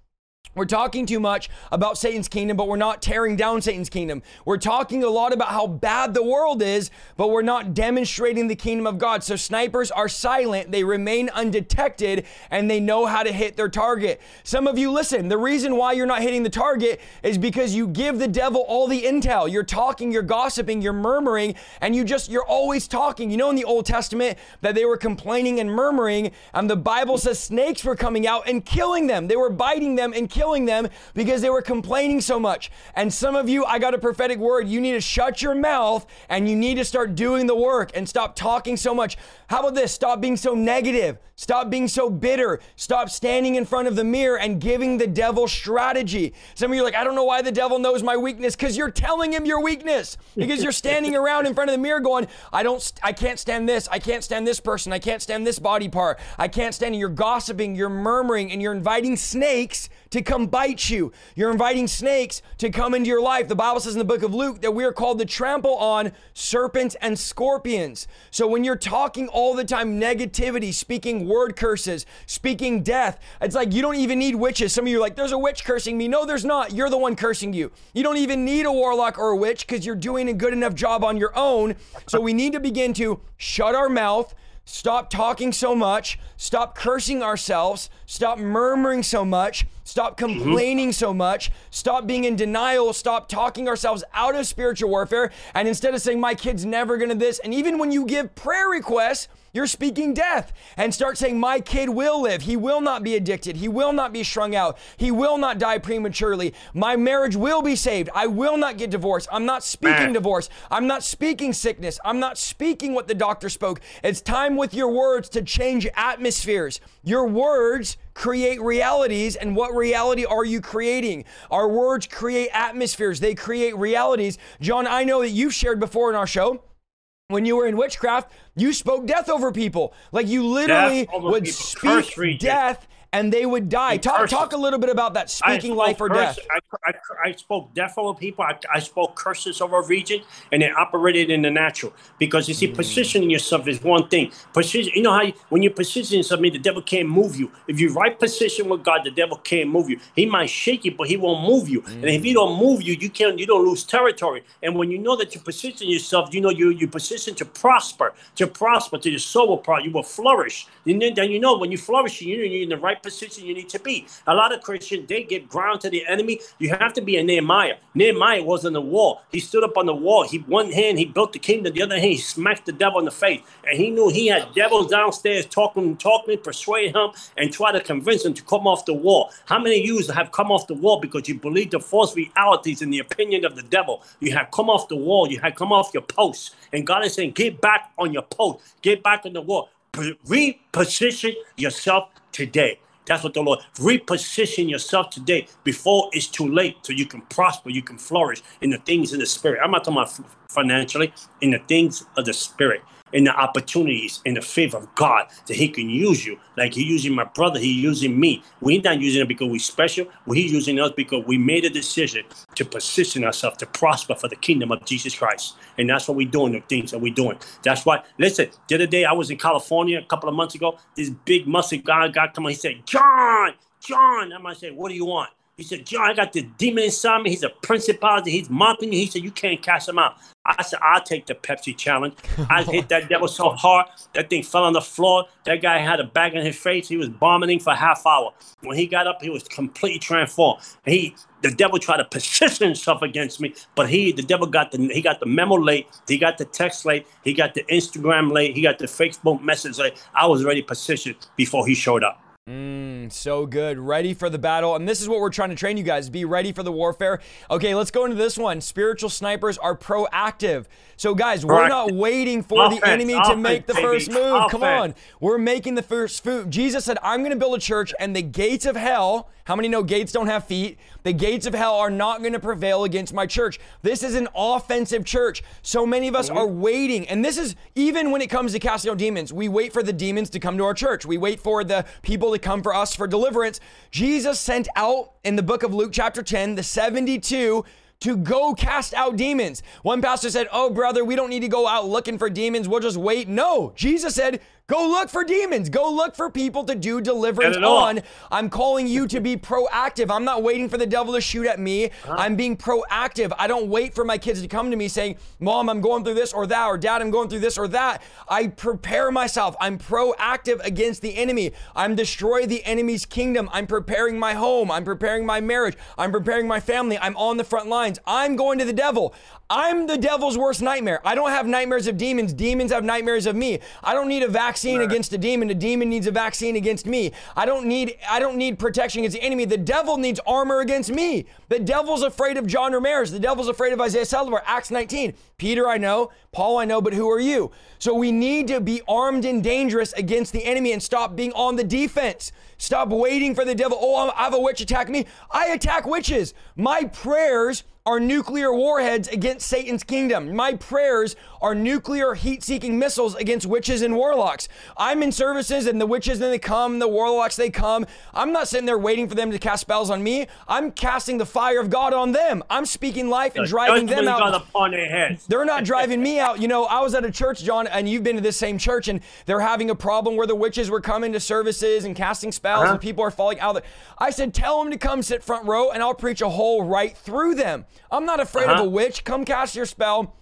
We're talking too much about Satan's kingdom, but we're not tearing down Satan's kingdom. We're talking a lot about how bad the world is, but we're not demonstrating the kingdom of God. So snipers are silent, they remain undetected, and they know how to hit their target. Some of you listen, the reason why you're not hitting the target is because you give the devil all the intel. You're talking, you're gossiping, you're murmuring, and you just, you're always talking. You know, in the Old Testament, that they were complaining and murmuring, and the Bible says snakes were coming out and killing them. They were biting them and killing killing them because they were complaining so much. And some of you, I got a prophetic word. You need to shut your mouth and you need to start doing the work and stop talking so much. How about this? Stop being so negative. Stop being so bitter. Stop standing in front of the mirror and giving the devil strategy. Some of you are like, I don't know why the devil knows my weakness because you're telling him your weakness. Because you're standing around in front of the mirror going, I don't, I can't stand this. I can't stand this person. I can't stand this body part. I can't stand it. You're gossiping, you're murmuring, and you're inviting snakes to come bite you. You're inviting snakes to come into your life. The Bible says in the book of Luke that we are called to trample on serpents and scorpions. So when you're talking all the time negativity, speaking word curses, speaking death, it's like you don't even need witches. Some of you are like, there's a witch cursing me. No, there's not. You're the one cursing you. You don't even need a warlock or a witch because you're doing a good enough job on your own. So we need to begin to shut our mouth Stop talking so much. Stop cursing ourselves. Stop murmuring so much. Stop mm-hmm. complaining mm-hmm. so much. Stop being in denial. Stop talking ourselves out of spiritual warfare. And instead of saying, my kid's never gonna this, and even when you give prayer requests, you're speaking death and start saying, My kid will live. He will not be addicted. He will not be strung out. He will not die prematurely. My marriage will be saved. I will not get divorced. I'm not speaking divorce. I'm not speaking sickness. I'm not speaking what the doctor spoke. It's time with your words to change atmospheres. Your words create realities, and what reality are you creating? Our words create atmospheres, they create realities. John, I know that you've shared before in our show when you were in witchcraft, you spoke death over people. Like you literally would people. speak death and they would die. Talk, talk a little bit about that speaking life or curse, death. I, I, I, spoke death over people. I, I spoke curses over a region, and it operated in the natural. Because you see, mm. positioning yourself is one thing. Position, you know how you, when you position mean, the devil can't move you. If you right position with God, the devil can't move you. He might shake you, but he won't move you. Mm. And if he mm. don't move you, you can't. You don't lose territory. And when you know that you position yourself, you know you you position to prosper, to prosper, to your soul will prosper. You will flourish. And then, then you know when you flourish, you you're in the right position you need to be. A lot of Christians, they get ground to the enemy. You have to be a Nehemiah. Nehemiah was on the wall. He stood up on the wall. He one hand, he built the kingdom. The other hand, he smacked the devil in the face. And he knew he had devils downstairs talking, talking, persuade him, and try to convince him to come off the wall. How many of you have come off the wall because you believe the false realities in the opinion of the devil? You have come off the wall. You have come off your post. And God is saying, get back on your post. Get back on the wall. Reposition yourself today. That's what the Lord reposition yourself today before it's too late, so you can prosper, you can flourish in the things in the spirit. I'm not talking about financially, in the things of the spirit. In the opportunities in the favor of God that He can use you. Like He using my brother, He using me. We're not using it because we're special. He's using us because we made a decision to position ourselves to prosper for the kingdom of Jesus Christ. And that's what we're doing, the things that we're doing. That's why, listen, the other day I was in California a couple of months ago. This big muscle guy got come on. He said, John, John. I might say, what do you want? He said, John, I got the demon inside me. He's a principality. He's mocking you. He said, You can't cast him out. I said, I'll take the Pepsi challenge. I <laughs> hit that devil so hard, that thing fell on the floor. That guy had a bag in his face. He was vomiting for a half hour. When he got up, he was completely transformed. He the devil tried to position himself against me, but he the devil got the he got the memo late, he got the text late, he got the Instagram late, he got the Facebook message late. I was already positioned before he showed up. Mm, so good. Ready for the battle. And this is what we're trying to train you guys. Be ready for the warfare. Okay, let's go into this one. Spiritual snipers are proactive. So, guys, we're not waiting for offense, the enemy offense, to make the baby. first move. Offense. Come on. We're making the first move. Jesus said, I'm going to build a church, and the gates of hell, how many know gates don't have feet? The gates of hell are not going to prevail against my church. This is an offensive church. So many of us mm-hmm. are waiting. And this is even when it comes to casting out demons, we wait for the demons to come to our church. We wait for the people to come for us for deliverance. Jesus sent out in the book of Luke, chapter 10, the 72 to go cast out demons. One pastor said, Oh, brother, we don't need to go out looking for demons. We'll just wait. No, Jesus said, Go look for demons. Go look for people to do deliverance on. I'm calling you to be proactive. I'm not waiting for the devil to shoot at me. Huh? I'm being proactive. I don't wait for my kids to come to me saying, Mom, I'm going through this or that, or Dad, I'm going through this or that. I prepare myself. I'm proactive against the enemy. I'm destroying the enemy's kingdom. I'm preparing my home. I'm preparing my marriage. I'm preparing my family. I'm on the front lines. I'm going to the devil. I'm the devil's worst nightmare. I don't have nightmares of demons. Demons have nightmares of me. I don't need a vaccine right. against a demon. A demon needs a vaccine against me. I don't need I don't need protection against the enemy. The devil needs armor against me. The devil's afraid of John Ramirez. The devil's afraid of Isaiah Saldivar. Acts 19. Peter, I know. Paul, I know, but who are you? So we need to be armed and dangerous against the enemy and stop being on the defense. Stop waiting for the devil. Oh, I have a witch attack me. I attack witches. My prayers are nuclear warheads against Satan's kingdom. My prayers are nuclear heat seeking missiles against witches and warlocks. I'm in services and the witches then they come, the warlocks they come. I'm not sitting there waiting for them to cast spells on me. I'm casting the fire of God on them. I'm speaking life and driving them out. Upon their heads. They're not driving me out. You know, I was at a church, John, and you've been to this same church, and they're having a problem where the witches were coming to services and casting spells uh-huh. and people are falling out. I said, tell them to come sit front row and I'll preach a hole right through them. I'm not afraid uh-huh. of a witch. Come cast your spell.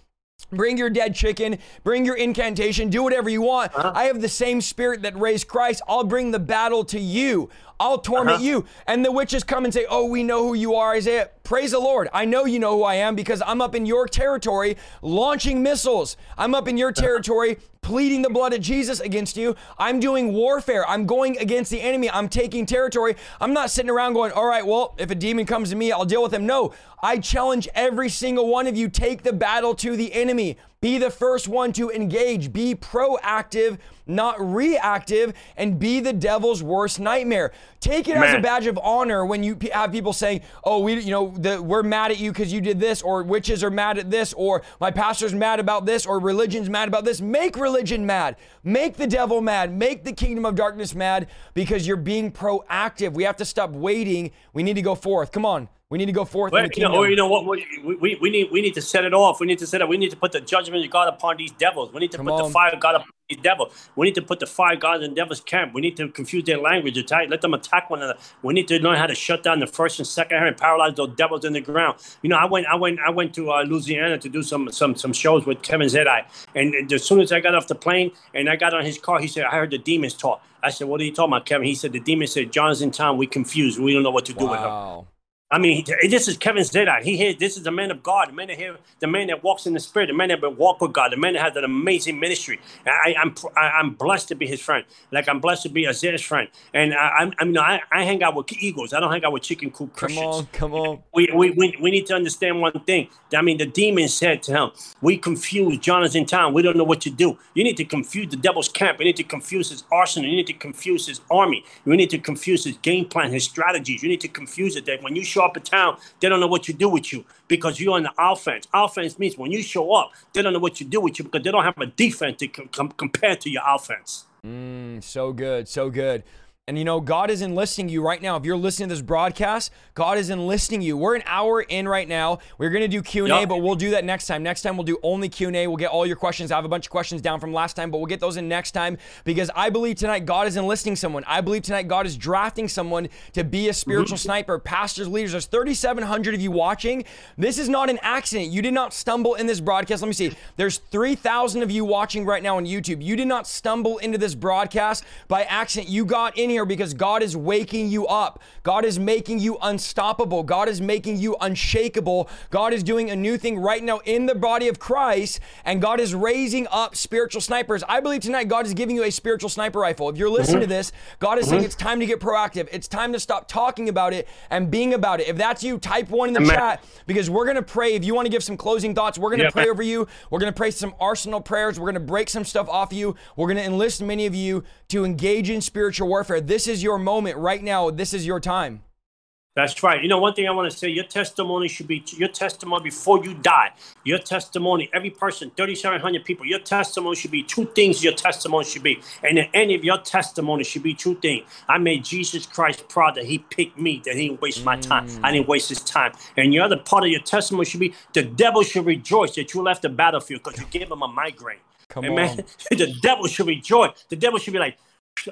Bring your dead chicken, bring your incantation, do whatever you want. Uh-huh. I have the same spirit that raised Christ. I'll bring the battle to you. I'll torment uh-huh. you. And the witches come and say, Oh, we know who you are, Isaiah. Praise the Lord. I know you know who I am because I'm up in your territory launching missiles. I'm up in your uh-huh. territory pleading the blood of Jesus against you. I'm doing warfare. I'm going against the enemy. I'm taking territory. I'm not sitting around going, All right, well, if a demon comes to me, I'll deal with him. No, I challenge every single one of you take the battle to the enemy. Be the first one to engage. Be proactive, not reactive, and be the devil's worst nightmare. Take it Man. as a badge of honor when you have people saying, "Oh, we, you know, the, we're mad at you because you did this," or "Witches are mad at this," or "My pastor's mad about this," or "Religion's mad about this." Make religion mad. Make the devil mad. Make the kingdom of darkness mad because you're being proactive. We have to stop waiting. We need to go forth. Come on. We need to go forth. Well, you know, or you know what? We, we, we, need we need to set it off. We need to set it. We need to put the judgment of God upon these devils. We need to Come put on. the fire of God upon these devils. We need to put the fire of God in devils' camp. We need to confuse their language. Attack, let them attack one another. We need to learn how to shut down the first and second hand and paralyze those devils in the ground. You know, I went I went I went to uh, Louisiana to do some some some shows with Kevin Zadai, and as soon as I got off the plane and I got on his car, he said, "I heard the demons talk." I said, "What are you talking about, Kevin?" He said, "The demon said John's in town. We confused. We don't know what to do wow. with him." I mean, this is Kevin Zadai. He here. This is the man of God, the man that here, the man that walks in the spirit, the man that will walk with God, the man that has an amazing ministry. I, I'm I, am blessed to be his friend. Like I'm blessed to be Isaiah's friend. And I, I mean, I, I hang out with eagles. I don't hang out with chicken coop Christians. Come on, come on. We, we, we, we need to understand one thing. I mean, the demon said to him, "We confuse John is in town. We don't know what to do. You need to confuse the devil's camp. You need to confuse his arsenal. You need to confuse his army. You need to confuse his game plan, his strategies. You need to confuse it. That when you show show up in town, they don't know what you do with you because you're on the offense. Offense means when you show up, they don't know what you do with you because they don't have a defense to com- compare to your offense. Mm, so good, so good. And you know, God is enlisting you right now. If you're listening to this broadcast, God is enlisting you. We're an hour in right now. We're gonna do Q and A, yep. but we'll do that next time. Next time we'll do only Q and A. We'll get all your questions. I have a bunch of questions down from last time, but we'll get those in next time because I believe tonight God is enlisting someone. I believe tonight God is drafting someone to be a spiritual mm-hmm. sniper. Pastors, leaders. There's 3,700 of you watching. This is not an accident. You did not stumble in this broadcast. Let me see. There's 3,000 of you watching right now on YouTube. You did not stumble into this broadcast by accident. You got in here because God is waking you up. God is making you unstoppable. God is making you unshakable. God is doing a new thing right now in the body of Christ, and God is raising up spiritual snipers. I believe tonight God is giving you a spiritual sniper rifle. If you're listening mm-hmm. to this, God is mm-hmm. saying it's time to get proactive. It's time to stop talking about it and being about it. If that's you, type one in the Amen. chat because we're going to pray. If you want to give some closing thoughts, we're going to yeah, pray man. over you. We're going to pray some arsenal prayers. We're going to break some stuff off you. We're going to enlist many of you to engage in spiritual warfare. This is your moment right now. This is your time. That's right. You know, one thing I want to say, your testimony should be your testimony before you die. Your testimony, every person, 3,700 people, your testimony should be two things your testimony should be. And the end of your testimony should be two things. I made Jesus Christ proud that he picked me, that he didn't waste my time. Mm. I didn't waste his time. And the other part of your testimony should be the devil should rejoice that you left the battlefield because you gave him a migraine. Come Amen. on. <laughs> the devil should rejoice. The devil should be like,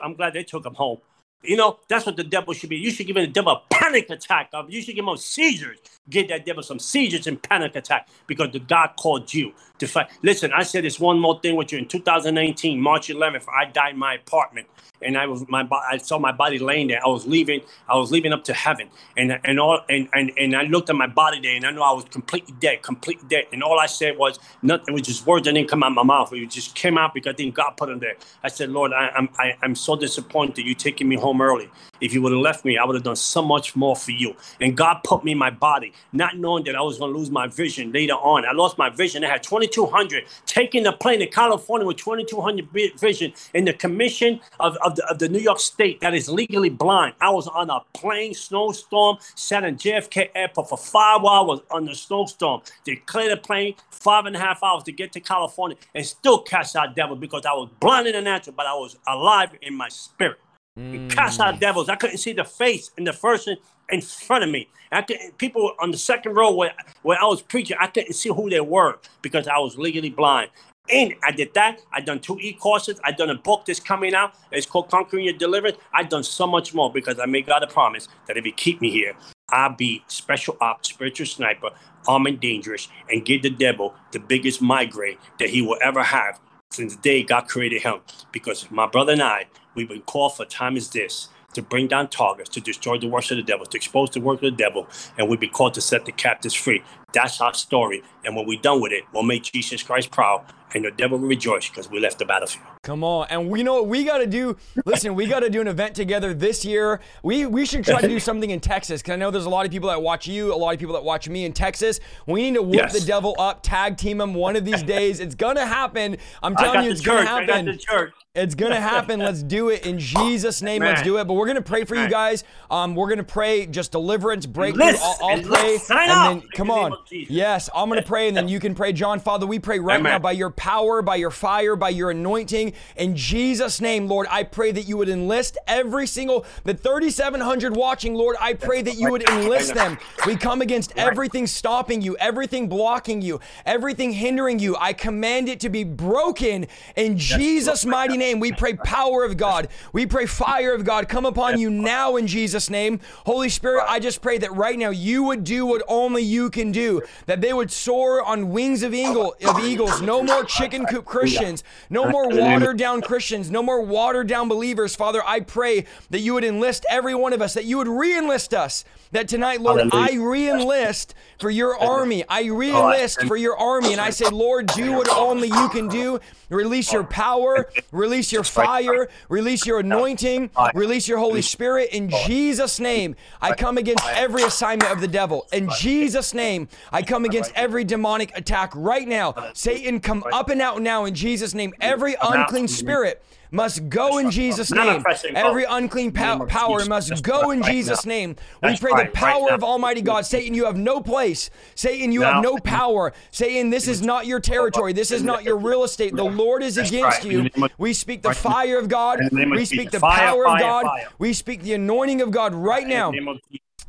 I'm glad they took him home. You know, that's what the devil should be. You should give the devil a panic attack. You should give him seizures. Get that devil some seizures and panic attack because the God called you to fight. Listen, I said this one more thing with you. In 2019, March 11th, I died in my apartment and I was my I saw my body laying there. I was leaving. I was leaving up to heaven, and and all and and, and I looked at my body there, and I knew I was completely dead, completely dead. And all I said was nothing. It was just words that didn't come out of my mouth. It just came out because I think God put them there. I said, Lord, I, I'm I, am i am so disappointed you taking me home early. If you would have left me, I would have done so much more for you. And God put me in my body, not knowing that I was going to lose my vision later on. I lost my vision. I had 2,200 taking the plane to California with 2,200 vision in the commission of, of, the, of the New York State that is legally blind. I was on a plane, snowstorm, sat in JFK Airport for five hours on the snowstorm. They cleared the plane five and a half hours to get to California and still cast out devil because I was blind in the natural, but I was alive in my spirit. Mm. Cast out devils. I couldn't see the face in the person in front of me. I could, people on the second row where, where I was preaching, I couldn't see who they were because I was legally blind. And I did that. I done two e-courses. I done a book that's coming out. It's called Conquering Your Deliverance. I've done so much more because I made God a promise that if He keep me here, I'll be special ops, spiritual sniper, armed and dangerous, and give the devil the biggest migraine that he will ever have since the day God created him. Because my brother and I, we've been called for time as this to bring down targets, to destroy the works of the devil, to expose the work of the devil, and we've been called to set the captives free. That's our story. And when we're done with it, we'll make Jesus Christ proud and the devil will rejoice because we left the battlefield. Come on. And we know what we got to do. Listen, we got to do an event together this year. We we should try to do something in Texas because I know there's a lot of people that watch you, a lot of people that watch me in Texas. We need to whoop yes. the devil up, tag team him one of these days. It's going to happen. I'm telling you, it's going to happen. It's gonna happen. Let's do it in Jesus' name. Man. Let's do it. But we're gonna pray for you guys. Um, we're gonna pray just deliverance, breakthrough. I'll, I'll pray, and then come on. Yes, I'm gonna pray, and then you can pray. John, Father, we pray right Amen. now by your power, by your fire, by your anointing. In Jesus' name, Lord, I pray that you would enlist every single, the 3,700 watching, Lord, I pray that you would enlist them. We come against everything stopping you, everything blocking you, everything hindering you. I command it to be broken in Jesus' mighty name. We pray power of God. We pray fire of God come upon you now in Jesus' name. Holy Spirit, I just pray that right now you would do what only you can do, that they would soar on wings of eagle of eagles. No more chicken coop Christians. No more watered down Christians. No more watered down believers. Father, I pray that you would enlist every one of us, that you would re enlist us. That tonight, Lord, I re enlist for your army. I re enlist for your army. And I say, Lord, do what only you can do. Release your power, release your fire, release your anointing, release your Holy Spirit. In Jesus' name, I come against every assignment of the devil. In Jesus' name, I come against every demonic attack right now. Satan, come up and out now in Jesus' name. Every unclean spirit must go in Jesus' name. Every unclean power must go in Jesus' name. We pray the power of Almighty God. Satan, you have no place. Satan, you have no power. Satan, this is not your territory. This is not your real estate. The Lord is against you. We speak the fire of God. We speak the power of God. We speak the anointing of God right now.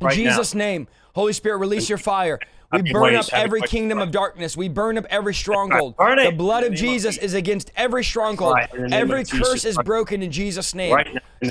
In Jesus' name. Holy Spirit, release your fire. We burn up every kingdom of darkness. We burn up every stronghold. The blood of Jesus is against every stronghold. Every curse is broken in Jesus' name.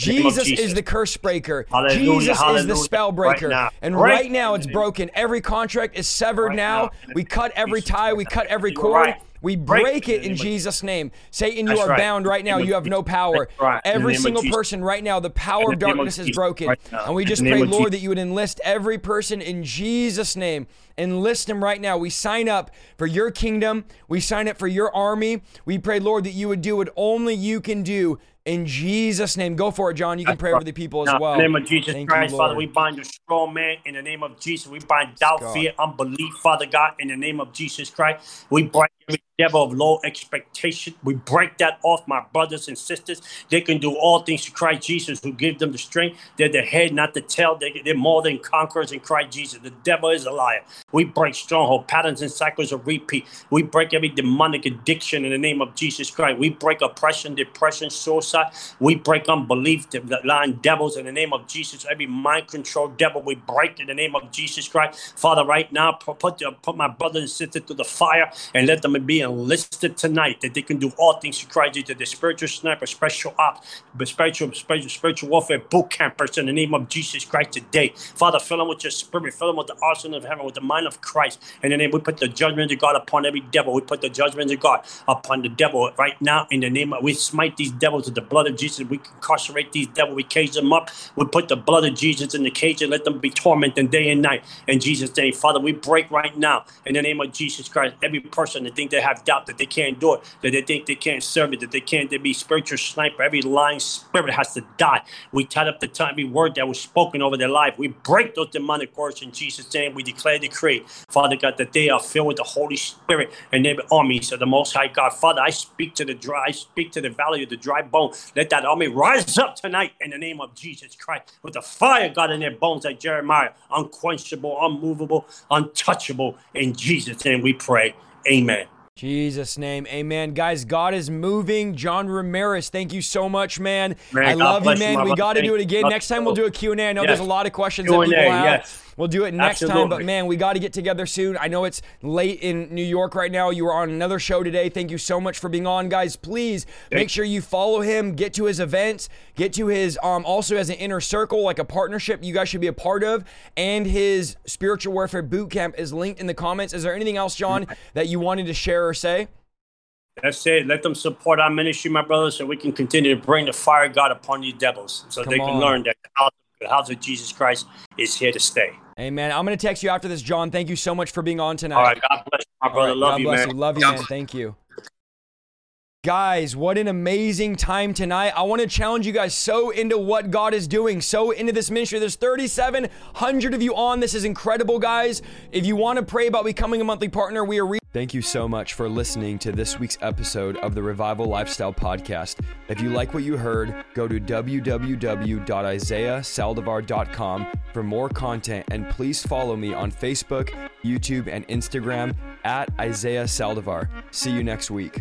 Jesus is the curse breaker. Jesus is the spell breaker. And right now it's broken. Every contract is severed now. We cut every tie. We cut every cord. We break, it in Jesus' name. Satan, you are right. bound right now. You have no power. Right. Every single person right now, the power of darkness is broken. Right and we just pray, Lord, that you would enlist every person in Jesus' name. Enlist them right now. We sign up for your kingdom. We sign up for your army. We pray, Lord, that you would do what only you can do in Jesus' name. Go for it, John. You can pray over the people as well. In the name of Jesus Thank Christ, you, Father, we bind your strong man in the name of Jesus. We bind doubt, God. fear, unbelief, Father God, in the name of Jesus Christ. We break every devil of low expectation. We break that off, my brothers and sisters. They can do all things to Christ Jesus, who gives them the strength. They're the head, not the tail. They, are more than conquerors in Christ Jesus. The devil is a liar. We break stronghold patterns and cycles of repeat. We break every demonic addiction in the name of Jesus Christ. We break oppression, depression, suicide. We break unbelief, the lying devils in the name of Jesus. Every mind control devil, we break in the name of Jesus Christ. Father, right now, put, put my brothers and sisters through the fire and let them be enlisted tonight that they can do all things to Christ Jesus, the spiritual sniper, special ops, spiritual, spiritual, spiritual warfare boot campers in the name of Jesus Christ today. Father, fill them with your spirit, fill them with the arsenal of heaven, with the mind of Christ. And then we put the judgment of God upon every devil. We put the judgment of God upon the devil right now in the name of we smite these devils with the blood of Jesus. We incarcerate these devils, we cage them up. We put the blood of Jesus in the cage and let them be tormented day and night. In Jesus' name, Father, we break right now in the name of Jesus Christ every person that think they have doubt that they can't do it, that they think they can't serve it, that they can't they be spiritual sniper. Every lying spirit has to die. We tie up the time, every word that was spoken over their life. We break those demonic words in Jesus' name. We declare, the decree, Father God, that they are filled with the Holy Spirit and their armies of the Most High God. Father, I speak to the dry, I speak to the valley of the dry bone. Let that army rise up tonight in the name of Jesus Christ with the fire, God, in their bones, like Jeremiah, unquenchable, unmovable, untouchable. In Jesus' name we pray. Amen. Jesus' name, amen. Guys, God is moving. John Ramirez, thank you so much, man. man I love you, man. We got to do it again. Next time we'll do a Q&A. I know yes. there's a lot of questions Q&A, that people have. Yes. We'll do it next Absolutely. time. But man, we got to get together soon. I know it's late in New York right now. You were on another show today. Thank you so much for being on, guys. Please make sure you follow him, get to his events, get to his um also as an inner circle, like a partnership you guys should be a part of, and his spiritual warfare boot camp is linked in the comments. Is there anything else, John, that you wanted to share or say? That's it. Let them support our ministry, my brothers, so we can continue to bring the fire of God upon these devils, so Come they can on. learn that the house of Jesus Christ is here to stay. Amen. I'm going to text you after this, John. Thank you so much for being on tonight. All right. God bless you, my brother. Right, Love God you, bless man. You. Love you, man. Thank you. Guys, what an amazing time tonight. I want to challenge you guys so into what God is doing, so into this ministry. There's 3,700 of you on. This is incredible, guys. If you want to pray about becoming a monthly partner, we are. Re- Thank you so much for listening to this week's episode of the Revival Lifestyle Podcast. If you like what you heard, go to www.isaiahsaldivar.com for more content and please follow me on Facebook, YouTube, and Instagram at Isaiah Saldivar. See you next week.